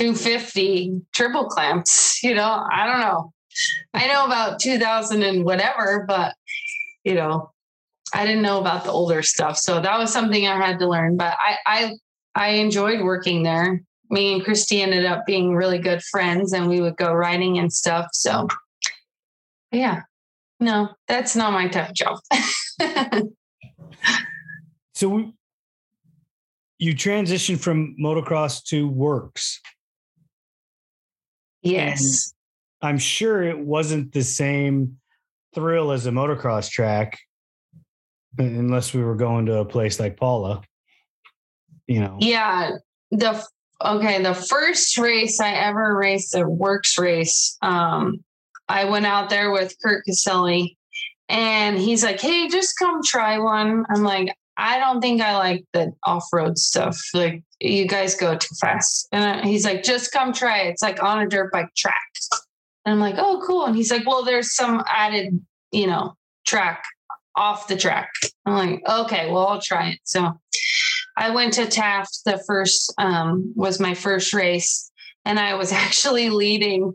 250 triple clamps. You know, I don't know. I know about 2000 and whatever, but, you know, I didn't know about the older stuff. So that was something I had to learn. But I, I, I enjoyed working there. Me and Christy ended up being really good friends and we would go riding and stuff. So, yeah. No, that's not my type of job. So you transitioned from motocross to WORCS. Yes. I'm sure it wasn't the same thrill as a motocross track, unless we were going to a place like Pala. You know, Yeah. The okay, the first race I ever raced, a WORCS race, um, I went out there with Kurt Caselli and he's like, Hey, just come try one. I'm like, I don't think I like the off-road stuff. Like you guys go too fast. And he's like, just come try it. It's like on a dirt bike track. And I'm like, oh, cool. And he's like, well, there's some added, you know, track off the track. I'm like, okay, well, I'll try it. So I went to Taft. The first um, was my first race, and I was actually leading.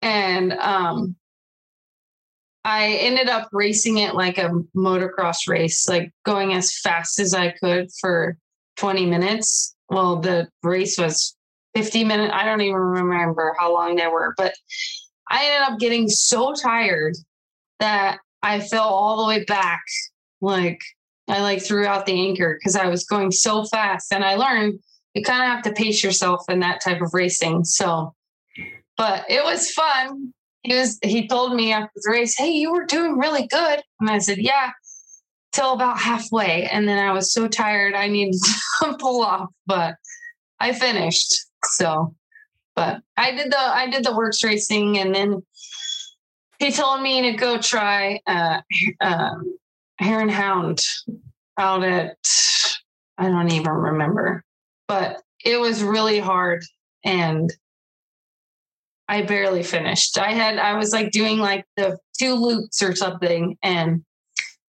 And um, I ended up racing it like a motocross race, like going as fast as I could for 20 minutes. Well, the race was 50 minutes. I don't even remember how long they were, but I ended up getting so tired that I fell all the way back. Like I like threw out the anchor because I was going so fast. And I learned you kind of have to pace yourself in that type of racing. So, but it was fun. He was, he told me after the race, Hey, you were doing really good. And I said, Yeah, till about halfway. And then I was so tired, I needed to pull off, but I finished. So, but I did the, I did the WORCS racing and then he told me to go try, uh, um, Hare and Hound out at I don't even remember, but it was really hard and I barely finished. I had I was like doing like the two loops or something and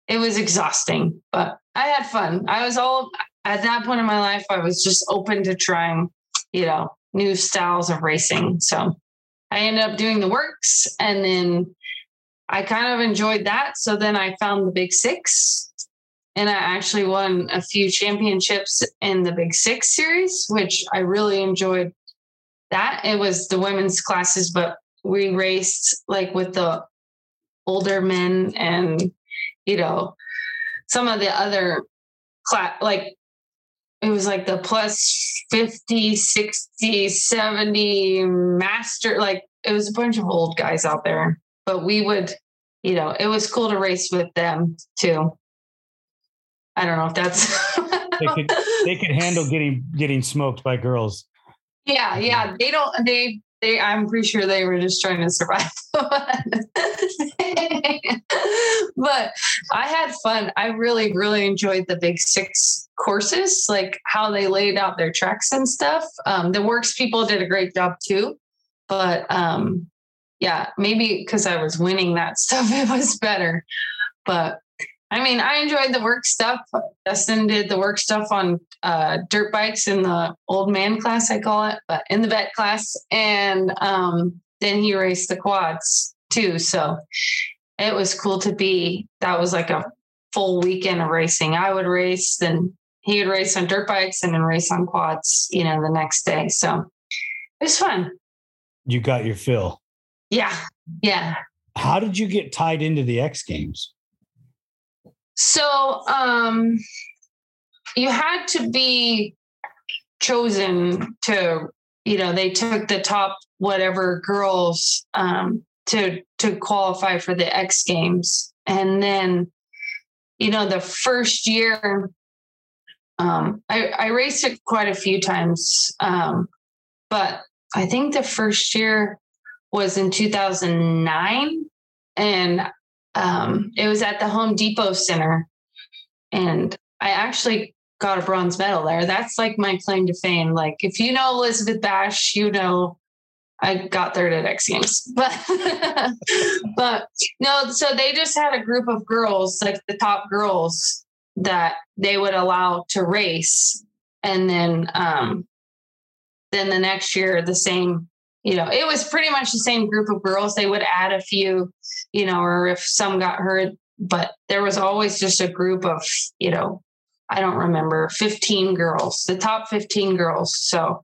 it was exhausting, but I had fun. I was all at that point in my life I was just open to trying, you know, new styles of racing. So I ended up doing the WORCS and then I kind of enjoyed that. So then I found the Big Six, and I actually won a few championships in the Big Six series, which I really enjoyed. That it was the women's classes, but we raced like with the older men and you know some of the other class like it was like the plus 50 60 70 master like it was a bunch of old guys out there. But we would you know it was cool to race with them too. I don't know if that's they could they could handle getting getting smoked by girls. Yeah yeah. They don't they they i'm pretty sure they were just trying to survive but I had fun. I really, really enjoyed the big six courses, like how they laid out their tracks and stuff. Um, the WORCS people did a great job too. But um, yeah, maybe because I was winning that stuff, it was better. But I mean, I enjoyed the work stuff. Dustin did the work stuff on uh, dirt bikes in the old man class, I call it, but in the vet class. And um, then he raced the quads too. So it was cool to be that was like a full weekend of racing. I would race, then he would race on dirt bikes and then race on quads, you know, the next day. So it was fun. You got your fill. Yeah. Yeah. How did you get tied into the X Games? So um you had to be chosen to, you know, they took the top whatever girls um to to qualify for the X Games. And then, you know, the first year, um, I, I raced it quite a few times, um, but I think the first year was in 2009, and um, it was at the Home Depot Center, and I actually got a bronze medal there. That's like my claim to fame. Like if you know Elizabeth Bash, you know I got third at X Games, but but no. So they just had a group of girls, like the top girls, that they would allow to race, and then um, then the next year the same. You know, it was pretty much the same group of girls. They would add a few, you know, or if some got hurt, but there was always just a group of, you know, I don't remember, 15 girls, the top 15 girls. So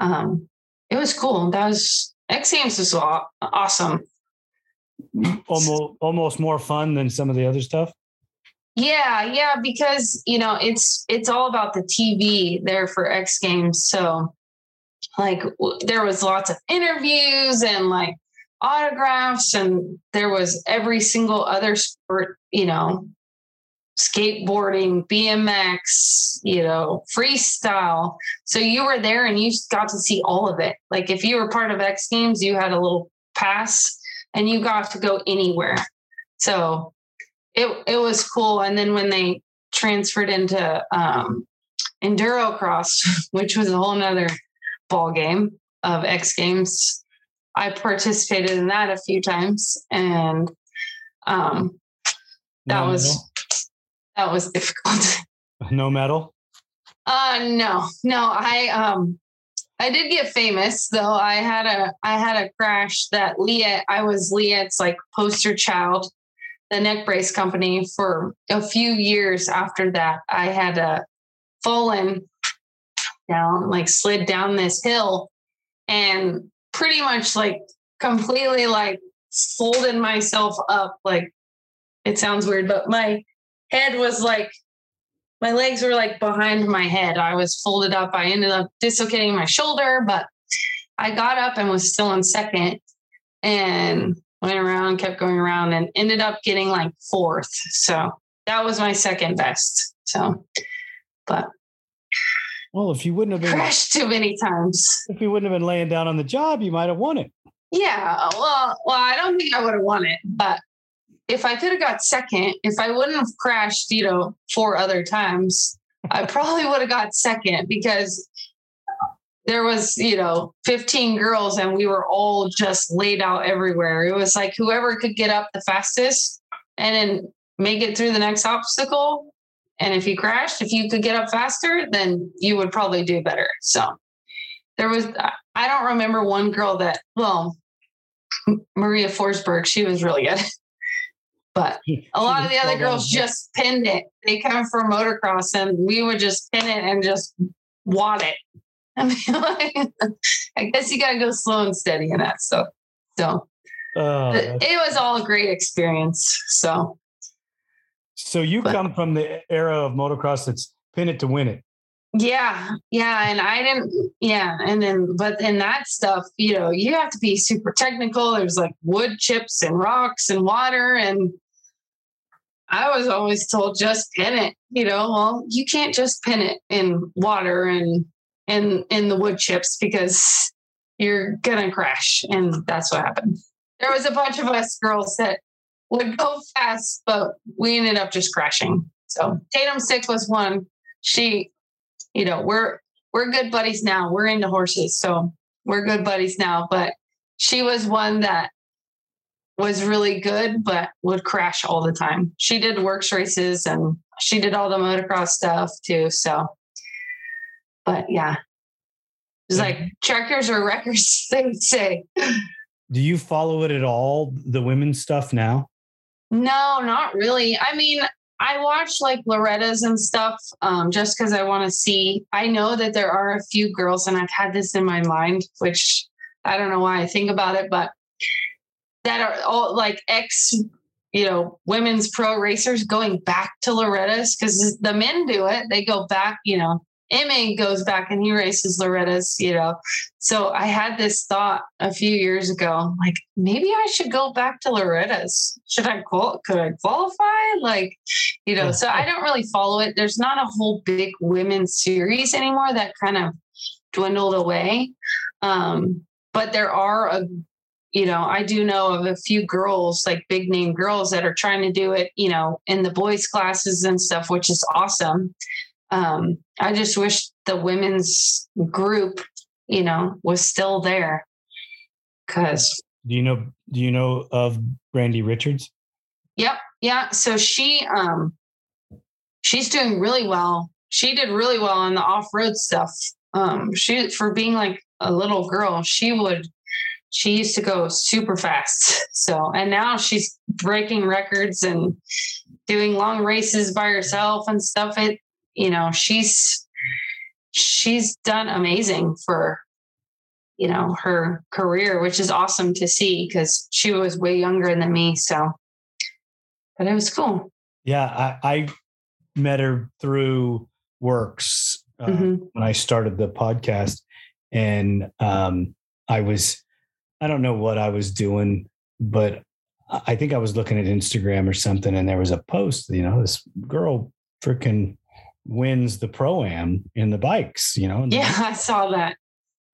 um, it was cool. That was X Games was awesome. Almost almost more fun than some of the other stuff. Yeah, yeah, because you know it's it's all about the TV there for X Games. So like there was lots of interviews and like autographs and there was every single other sport, you know, skateboarding, BMX, you know, freestyle. So you were there and you got to see all of it. Like if you were part of X Games, you had a little pass and you got to go anywhere. So it it was cool. And then when they transferred into um, enduro cross, which was a whole nother ball game of X Games, I participated in that a few times and um, that no, was that was difficult. No medal? Uh no, no. I um I did get famous though. I had a I had a crash that Leatt, I was Leatt's like poster child, the neck brace company for a few years after that. I had a fallen down, like slid down this hill and pretty much like completely like folded myself up. Like it sounds weird, but my head was like my legs were like behind my head. I was folded up. I ended up dislocating my shoulder, but I got up and was still in second and went around, kept going around, and ended up getting like fourth. So that was my second best. So, but well, if you wouldn't have been crashed too many times, if you wouldn't have been laying down on the job, you might have won it. Yeah, well, well, I don't think I would have won it, but if I could have got second, if I wouldn't have crashed, you know, four other times, I probably would have got second because there was, you know, 15 girls and we were all just laid out everywhere. It was like whoever could get up the fastest and then make it through the next obstacle. And if you crashed, if you could get up faster, then you would probably do better. So there was, I don't remember one girl that, well, Maria Forsberg. She was really good. But a lot of the other girls just pinned it. They come from motocross and we would just pin it and just wad it. I mean, like, I guess you got to go slow and steady in that stuff. So Oh, it, it was all a great experience. So so you but- come from the era of motocross that's pin it to win it. yeah, yeah. And I didn't, yeah. And then, but in that stuff, you know, you have to be super technical. There's like wood chips and rocks and water. And I was always told just pin it, you know, well, you can't just pin it in water and in in the wood chips because you're gonna crash. And that's what happened. There was a bunch of us girls that would go fast, but we ended up just crashing. So Tatum Six was one. She, you know, we're we're good buddies now. We're into horses, so we're good buddies now. But she was one that was really good, but would crash all the time. She did WORCS races and she did all the motocross stuff too. So, but yeah, it's like checkers or wreckers, they would say. Do you follow it at all, the women's stuff now? No, not really. I mean, I watch like Loretta's and stuff um, just because I want to see. I know that there are a few girls, and I've had this in my mind, which I don't know why I think about it, but that are all like ex, you know, women's pro racers going back to Loretta's because the men do it. They go back, you know, Emma goes back and he races Loretta's, you know. So I had this thought a few years ago, like maybe I should go back to Loretta's. Should I qual? Could I qualify? Like, you know. So I don't really follow it. There's not a whole big women's series anymore. That kind of dwindled away. Um, but there are a, you know, I do know of a few girls, like big name girls, that are trying to do it, you know, in the boys' classes and stuff, which is awesome um, I just wish the women's group, you know, was still there. Cause Do you know? Do you know of Brandi Richards? yep, yeah. So she um she's doing really well. She did really well on the off-road stuff. Um, she for being like a little girl, she would she used to go super fast. So and now she's breaking records and doing long races by herself and stuff. It you know she's she's done amazing for you know her career which is awesome to see because she was way younger than me so but it was cool Yeah, I, I met her through WORCS uh, Mhm. when I started the podcast, and um, I was I don't know what I was doing, but I think I was looking at Instagram or something, and there was a post. You know, this girl freaking wins the pro am in the bikes. You know, yeah i saw that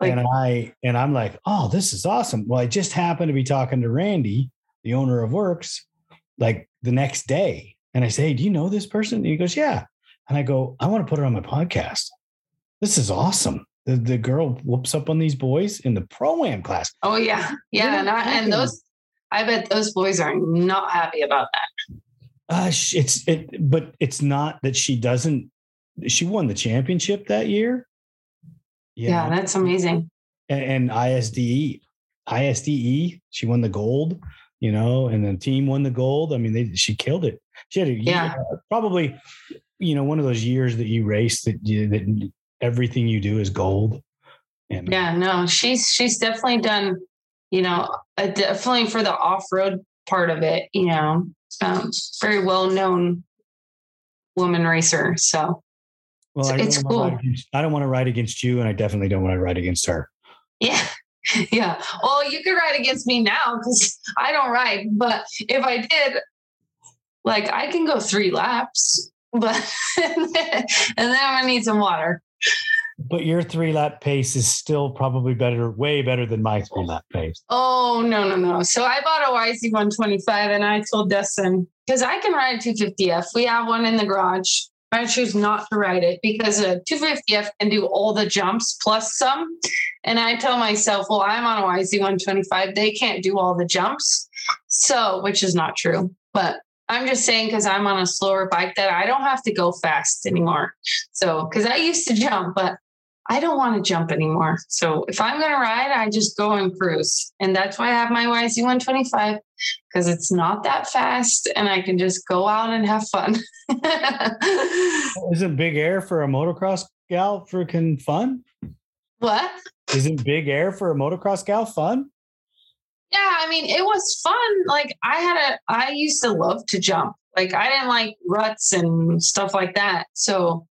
like and I and I'm like, oh, this is awesome. Well, I just happened to be talking to Randy, the owner of WORCS, like the next day, and I say, hey, do you know this person? And he goes, yeah. And I go, I want to put her on my podcast. This is awesome. The, the girl whoops up on these boys in the pro am class. oh yeah yeah and, I, and those i bet those boys are not happy about that Uh, it's it, but it's not that she doesn't. She won the championship that year. yeah, that's amazing and, and ISDE, ISDE, she won the gold, you know, and the team won the gold. I mean, they, she killed it. She had a Yeah. year, probably, you know, one of those years that you race that you, that everything you do is gold. And Yeah, no, she's she's definitely done, you know, definitely for the off-road part of it, you know, um, very well known woman racer. So well, I it's cool. against- I don't want to ride against you, and I definitely don't want to ride against her. yeah. Yeah. Well, you could ride against me now because I don't ride. But if I did, like I can go three laps, but and then I'm gonna need some water. But your three lap pace is still probably better, way better than my three lap pace. Oh no, no, no. So I bought a YZ 125 and I told Dustin, because I can ride a 250F. We have one in the garage. I choose not to ride it because a 250F can do all the jumps plus some. And I tell myself, well, I'm on a YZ 125. They can't do all the jumps. So, which is not true. But I'm just saying because I'm on a slower bike that I don't have to go fast anymore. So, because I used to jump, but I don't want to jump anymore. So if I'm going to ride, I just go and cruise. And that's why I have my YZ 125 because it's not that fast and I can just go out and have fun. Isn't big air for a motocross gal freaking fun? what? Isn't big air for a motocross gal fun? Yeah, I mean, it was fun. Like I had a, I used to love to jump. Like I didn't like ruts and stuff like that. So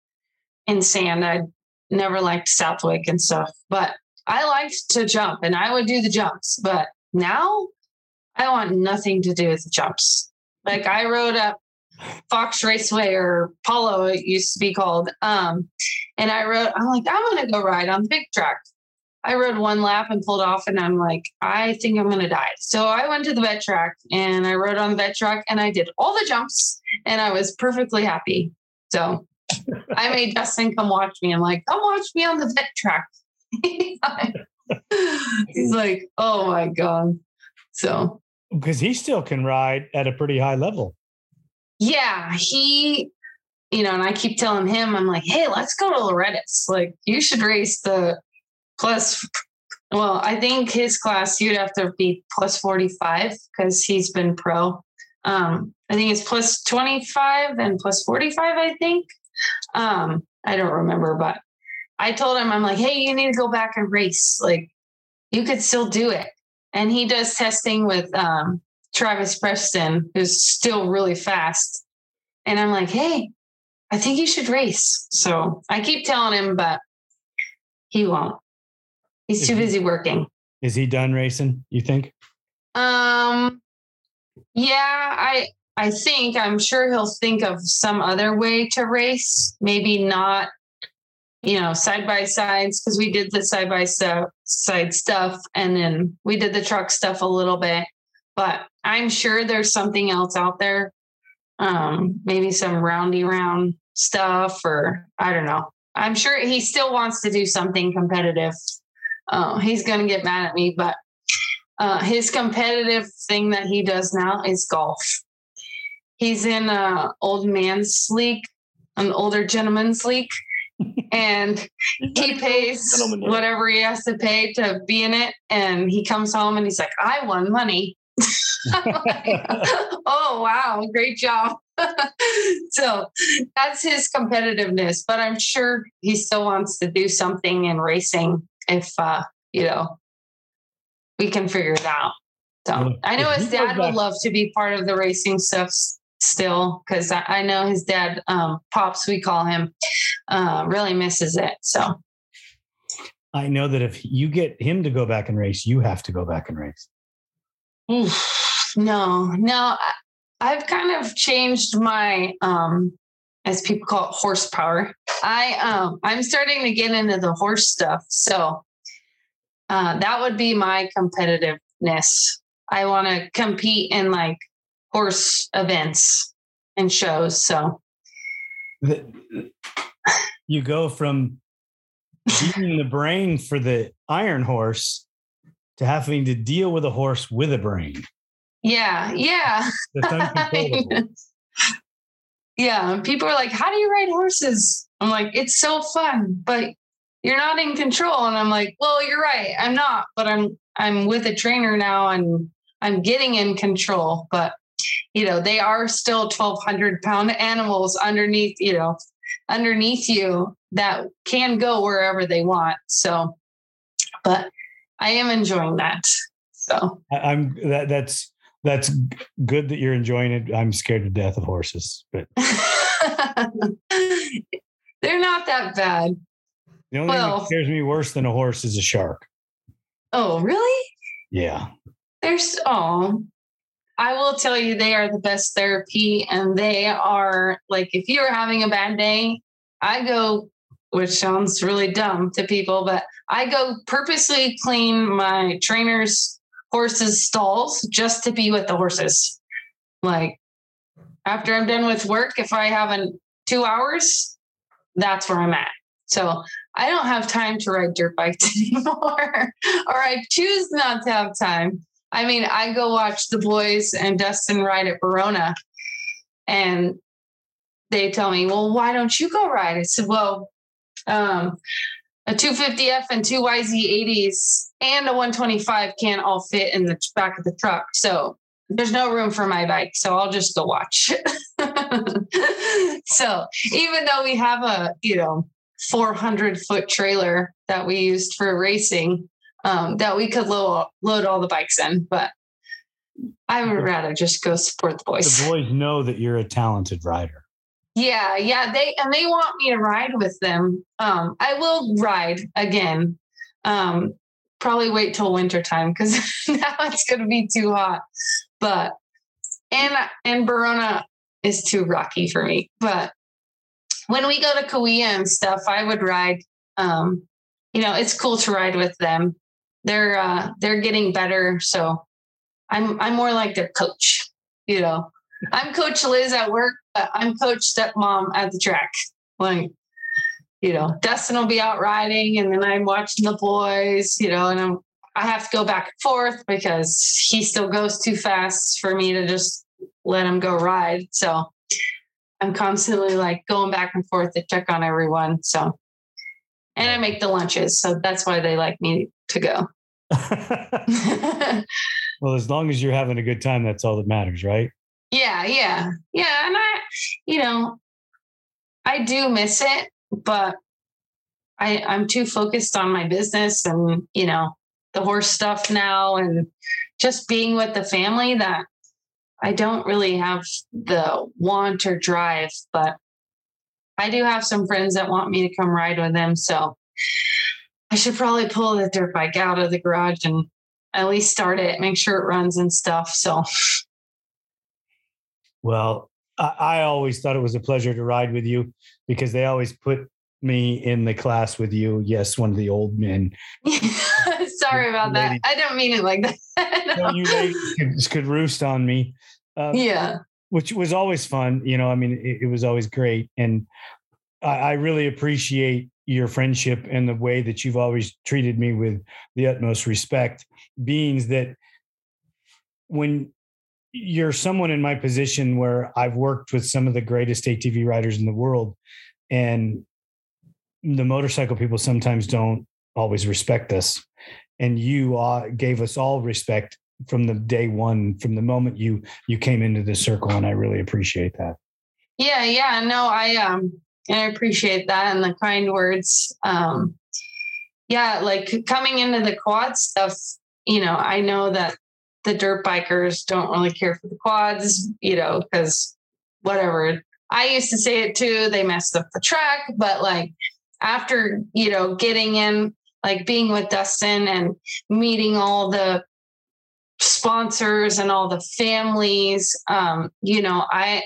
in sand, I never liked Southwick and stuff, but I liked to jump and I would do the jumps. But now I want nothing to do with the jumps. Like I rode up Fox Raceway or Pala, it used to be called. Um, and I rode, I'm like, I'm gonna go ride on the big track. I rode one lap and pulled off, and I'm like, I think I'm gonna die. So I went to the vet track and I rode on the vet track and I did all the jumps and I was perfectly happy. So I made Dustin come watch me. I'm like, come watch me on the vet track. He's like, oh my God. So Because he still can ride at a pretty high level. yeah, he, you know, and I keep telling him, I'm like, hey, let's go to Loretta's. Like, you should race the plus. Well, I think his class, you'd have to be plus 45 because he's been pro. Um, I think it's plus 25 and plus 45, I think. Um, I don't remember, but I told him, I'm like, hey, you need to go back and race. Like, you could still do it. And he does testing with um, Travis Preston, who's still really fast. And I'm like, hey, I think you should race. So I keep telling him, but he won't. He's too Is he- busy working. Is he done racing, you think? Um, yeah, I I think I'm sure he'll think of some other way to race. Maybe not, you know, side by sides because we did the side by side stuff, and then we did the truck stuff a little bit. But I'm sure there's something else out there. Um, maybe some roundy round stuff, or I don't know. I'm sure he still wants to do something competitive. Uh, he's gonna get mad at me, but uh, his competitive thing that he does now is golf. He's in a old man's league, an older gentleman's league, and he pays whatever he has to pay to be in it. And he comes home and he's like, "I won money." Like, oh wow, great job. so that's his competitiveness, but I'm sure he still wants to do something in racing if uh, you know we can figure it out. So I know his dad would love to be part of the racing stuff still because I, I know his dad, um, Pops, we call him, uh, really misses it. So I know that if you get him to go back and race, you have to go back and race. Oof, no, no, I, I've kind of changed my, um, as people call it, horsepower. I, um, I'm starting to get into the horse stuff. So, uh, that would be my competitiveness. I want to compete in like horse events and shows. So, The- You go from being the brain for the iron horse to having to deal with a horse with a brain. yeah, yeah. Yeah. And people are like, how do you ride horses? I'm like, it's so fun, but you're not in control. And I'm like, well, you're right. I'm not, but I'm I'm with a trainer now and I'm getting in control. But you know, they are still 1200 pound animals underneath, you know, underneath you that can go wherever they want. So, but I am enjoying that. So I'm that that's that's good that you're enjoying it. I'm scared to death of horses, but they're not that bad. the only thing that scares me worse than a horse is a shark. Oh, really? Yeah. There's oh, I will tell you they are the best therapy, and they are like if you're having a bad day, I go, which sounds really dumb to people, but I go purposely clean my trainer's horses' stalls just to be with the horses. Like after I'm done with work, if I have an two hours, that's where I'm at. So I don't have time to ride dirt bikes anymore, or I choose not to have time. I mean, I go watch the boys and Dustin ride at Verona, and they tell me, "Well, why don't you go ride?" I said, "Well, um, a 250F and two YZ80s and a 125 can't all fit in the back of the truck. So there's no room for my bike. So I'll just go watch. so even though we have a, you know, 400 foot trailer that we used for racing, um, that we could load, load all the bikes in, but I would rather just go support the boys. The boys know that you're a talented rider. Yeah, yeah. They and they want me to ride with them. Um, I will ride again. Um, probably wait till winter time because now it's gonna be too hot. But and and Verona is too rocky for me. But when we go to Cahuilla and stuff, I would ride. Um, you know, it's cool to ride with them. They're uh, they're getting better, so I'm I'm more like their coach. You know, I'm Coach Liz at work, but I'm Coach Stepmom at the track. Like, you know, Dustin will be out riding, and then I'm watching the boys. You know, and I'm I have to go back and forth because he still goes too fast for me to just let him go ride. So I'm constantly like going back and forth to check on everyone. So, and I make the lunches, so that's why they like me to go. well, as long as you're having a good time, that's all that matters, right? Yeah, yeah, yeah. And I, you know, I do miss it, but I I'm too focused on my business and you know the horse stuff now and just being with the family that I don't really have the want or drive, but I do have some friends that want me to come ride with them. So I should probably pull the dirt bike out of the garage and at least start it, make sure it runs and stuff. So, well, I, I always thought it was a pleasure to ride with you because they always put me in the class with you. Yes, one of the old men. Sorry about that. I don't mean it like that. no, you could, could, roost on me. Um, yeah. Which was always fun. You know, I mean, it, it was always great. And I, I really appreciate your friendship and the way that you've always treated me with the utmost respect means that when you're someone in my position where I've worked with some of the greatest ATV riders in the world and the motorcycle people sometimes don't always respect us and you uh, gave us all respect from the day one from the moment you you came into this circle and i really appreciate that yeah yeah no i um I appreciate that and the kind words. Um, yeah, like coming into the quad stuff, you know, I know that the dirt bikers don't really care for the quads, you know, because whatever. I used to say it too. They messed up the track, but like after, you know, getting in, like being with Dustin and meeting all the sponsors and all the families, um, you know, I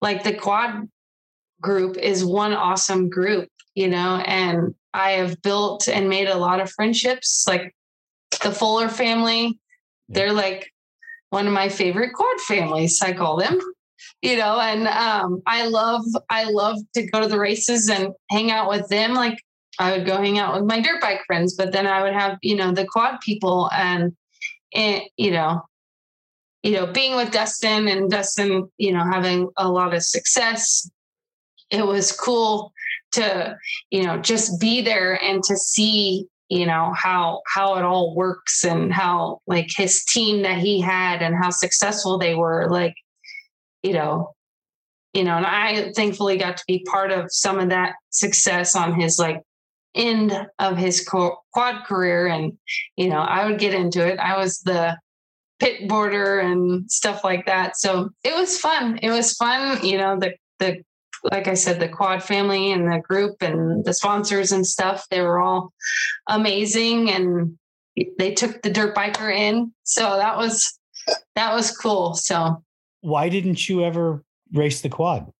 like the quad group is one awesome group, you know, and I have built and made a lot of friendships. Like the Fuller family, they're like one of my favorite quad families, I call them. You know, and um, I love I love to go to the races and hang out with them. Like I would go hang out with my dirt bike friends, but then I would have, you know, the quad people and, and you know, you know, being with Dustin and Dustin, you know, having a lot of success it was cool to you know just be there and to see you know how how it all works and how like his team that he had and how successful they were like you know you know and i thankfully got to be part of some of that success on his like end of his quad career and you know i would get into it i was the pit border and stuff like that so it was fun it was fun you know the the like I said, the quad family and the group and the sponsors and stuff, they were all amazing and they took the dirt biker in. So that was that was cool. So why didn't you ever race the quad?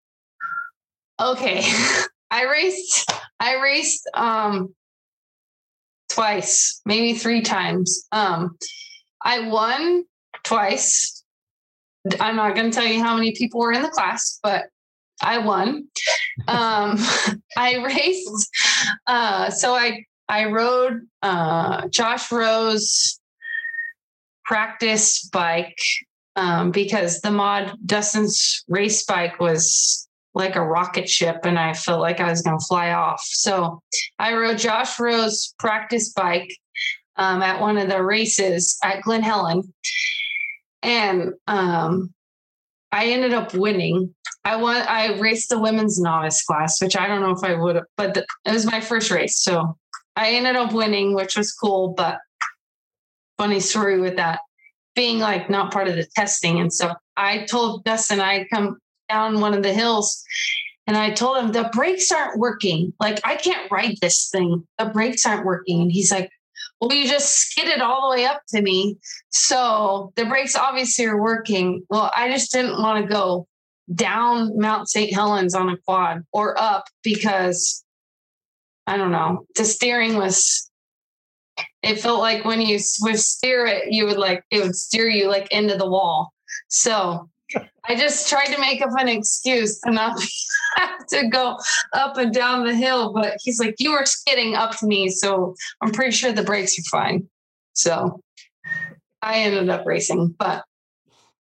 Okay. I raced I raced um twice, maybe three times. Um I won twice. I'm not going to tell you how many people were in the class, but I won. Um, I raced. Uh, so I I rode uh, Josh Rose practice bike um, because the mod Dustin's race bike was like a rocket ship and I felt like I was going to fly off. So I rode Josh Rose practice bike um, at one of the races at Glen Helen. And um, I ended up winning. I won. I raced the women's novice class, which I don't know if I would have, but the, it was my first race, so I ended up winning, which was cool. But funny story with that being like not part of the testing and stuff. I told Dustin I come down one of the hills and I told him the brakes aren't working. Like I can't ride this thing. The brakes aren't working. And he's like, well, you just skidded all the way up to me. So the brakes obviously are working. Well, I just didn't want to go down Mount St. Helens on a quad or up because I don't know, the steering was it felt like when you would steer it, you would like it would steer you like into the wall. So I just tried to make up an excuse to not have to go up and down the hill. But he's like, You were skidding up to me. So I'm pretty sure the brakes are fine. So I ended up racing, but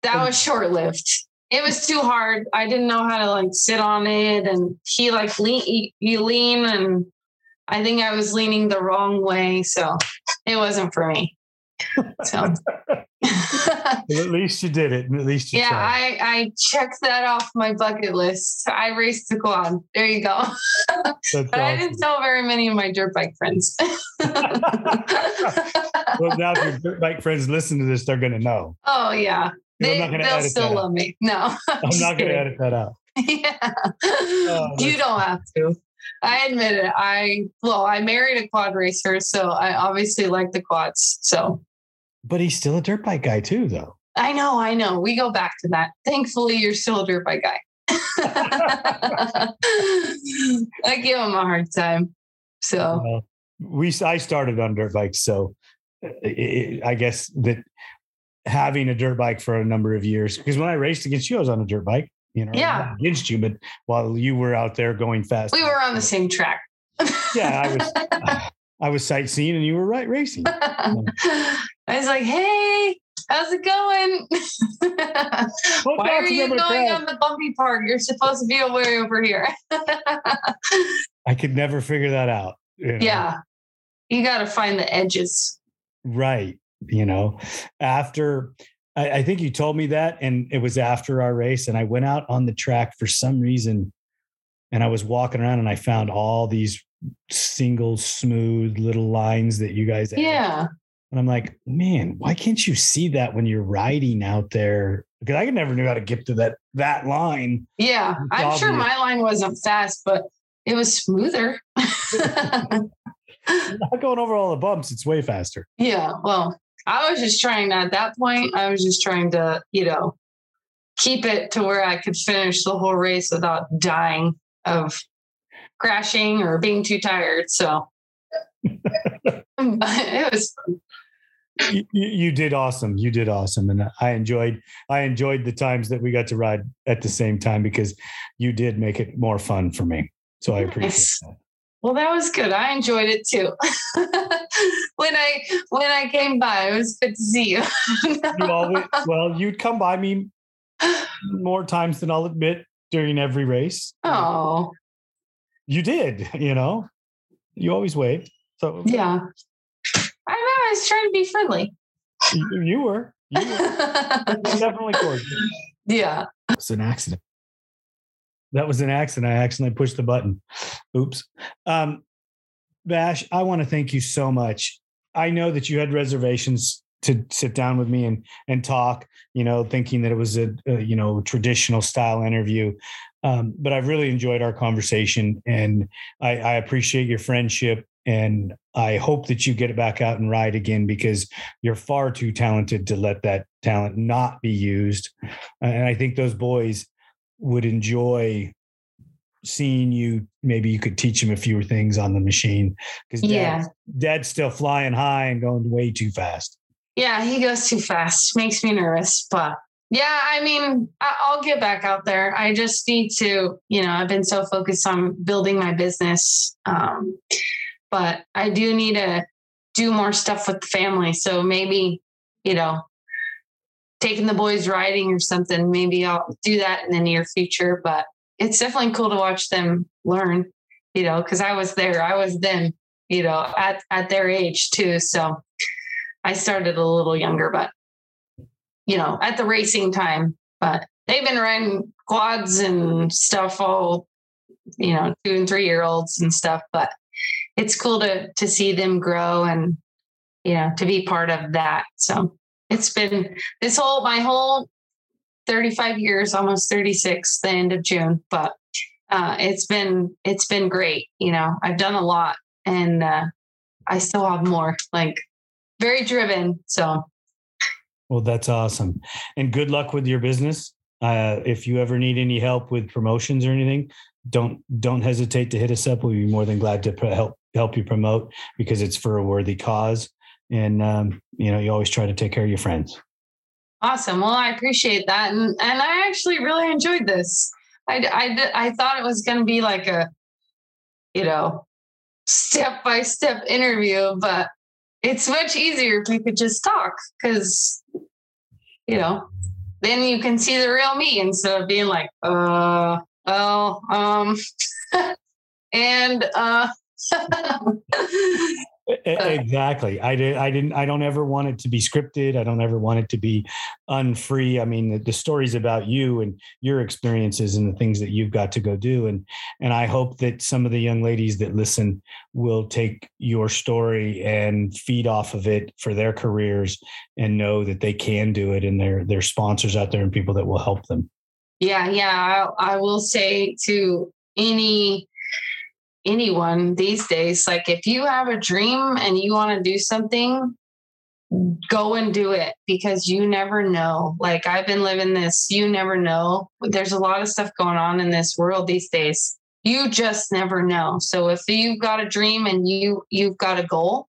that was short lived. It was too hard. I didn't know how to like sit on it. And he like lean, you lean, and I think I was leaning the wrong way. So it wasn't for me. So at least you did it. At least you yeah, I, I checked that off my bucket list. I raced the quad. There you go. but awesome. I didn't tell very many of my dirt bike friends. well, now if your dirt bike friends listen to this, they're going to know. Oh, yeah. They, will still love me. No. I'm not going to edit that out. yeah. Oh, you don't have to. I admit it. I well, I married a quad racer, so I obviously like the quads. So but he's still a dirt bike guy too, though. I know, I know. We go back to that. Thankfully, you're still a dirt bike guy. I give him a hard time. So we, I started on dirt bikes, so it, uh, I guess that having a dirt bike for a number of years, because when I raced against you, I was on a dirt bike. You know, yeah, against you, but while you were out there going fast, we were on the same track. yeah, I was. I was sightseeing and you were right racing. I was like, hey, how's it going? Why are you going on the bumpy part? You're supposed to be way over here. I could never figure that out. You know? Yeah. You got to find the edges. Right. You know, after I, I think you told me that, and it was after our race, and I went out on the track for some reason and I was walking around and I found all these single smooth little lines that you guys yeah and I'm like, man, why can't you see that when you're riding out there? Because I never knew how to get to that that line. Yeah, I'm sure my line wasn't fast, but it was smoother. not going over all the bumps; it's way faster. Yeah, well, I was just trying at that point. I was just trying to, you know, keep it to where I could finish the whole race without dying of crashing or being too tired. So it was you, you, did awesome. You did awesome, and I enjoyed. I enjoyed the times that we got to ride at the same time because you did make it more fun for me. So I appreciate nice. that. Well, that was good. I enjoyed it too. when I when I came by, it was good to see you. you always, well, you'd come by me more times than I'll admit during every race. Oh, you did. You know, you always waved. So yeah, I know. I was trying to be friendly. You, you were. You were. definitely cordial. Yeah. It's an accident. That was an accident. I accidentally pushed the button. Oops. Um, Bash, I want to thank you so much. I know that you had reservations to sit down with me and and talk. You know, thinking that it was a, a you know traditional style interview. Um, but I've really enjoyed our conversation, and I, I appreciate your friendship and I hope that you get it back out and ride again because you're far too talented to let that talent not be used. And I think those boys would enjoy seeing you. Maybe you could teach them a few things on the machine because yeah. Dad's, dad's still flying high and going way too fast. Yeah, he goes too fast. Makes me nervous, but yeah, I mean, I'll get back out there. I just need to, you know, I've been so focused on building my business. Um, but I do need to do more stuff with the family. So maybe, you know, taking the boys riding or something, maybe I'll do that in the near future. But it's definitely cool to watch them learn, you know, because I was there, I was them, you know, at at their age too. So I started a little younger, but you know, at the racing time. But they've been riding quads and stuff all, you know, two and three year olds and stuff. But it's cool to to see them grow and you know to be part of that. So it's been this whole my whole 35 years, almost 36, the end of June. But uh, it's been it's been great. You know, I've done a lot, and uh, I still have more. Like very driven. So. Well, that's awesome, and good luck with your business. Uh, if you ever need any help with promotions or anything, don't don't hesitate to hit us up. We'll be more than glad to help help you promote because it's for a worthy cause. And um, you know, you always try to take care of your friends. Awesome. Well, I appreciate that, and and I actually really enjoyed this. I I I thought it was going to be like a, you know, step by step interview, but it's much easier if we could just talk because, you know, then you can see the real me instead of being like, uh, oh, um, and uh. exactly. I did i didn't i don't ever want it to be scripted. I don't ever want it to be unfree. I mean the, the stories about you and your experiences and the things that you've got to go do. And and i hope that some of the young ladies that listen will take your story and feed off of it for their careers and know that they can do it and there there's sponsors out there and people that will help them. Yeah yeah. I, I will say to any anyone these days. Like if you have a dream and you want to do something go and do it because you never know. Like i've been living this you never know. There's a lot of stuff going on in this world these days. You just never know. So if you've got a dream and you you've got a goal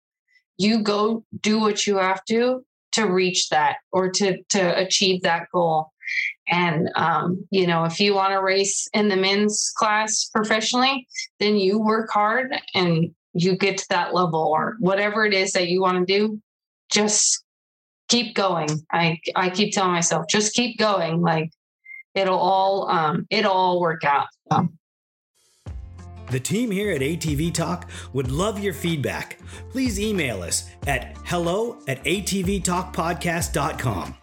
you go do what you have to to reach that or to to achieve that goal and, um, you know, if you want to race in the men's class professionally, then you work hard and you get to that level or whatever it is that you want to do. Just keep going. I, I keep telling myself, just keep going. Like it'll all, um, it'll all work out. So. The team here at ATV Talk would love your feedback. Please email us at hello at atvtalkpodcast.com.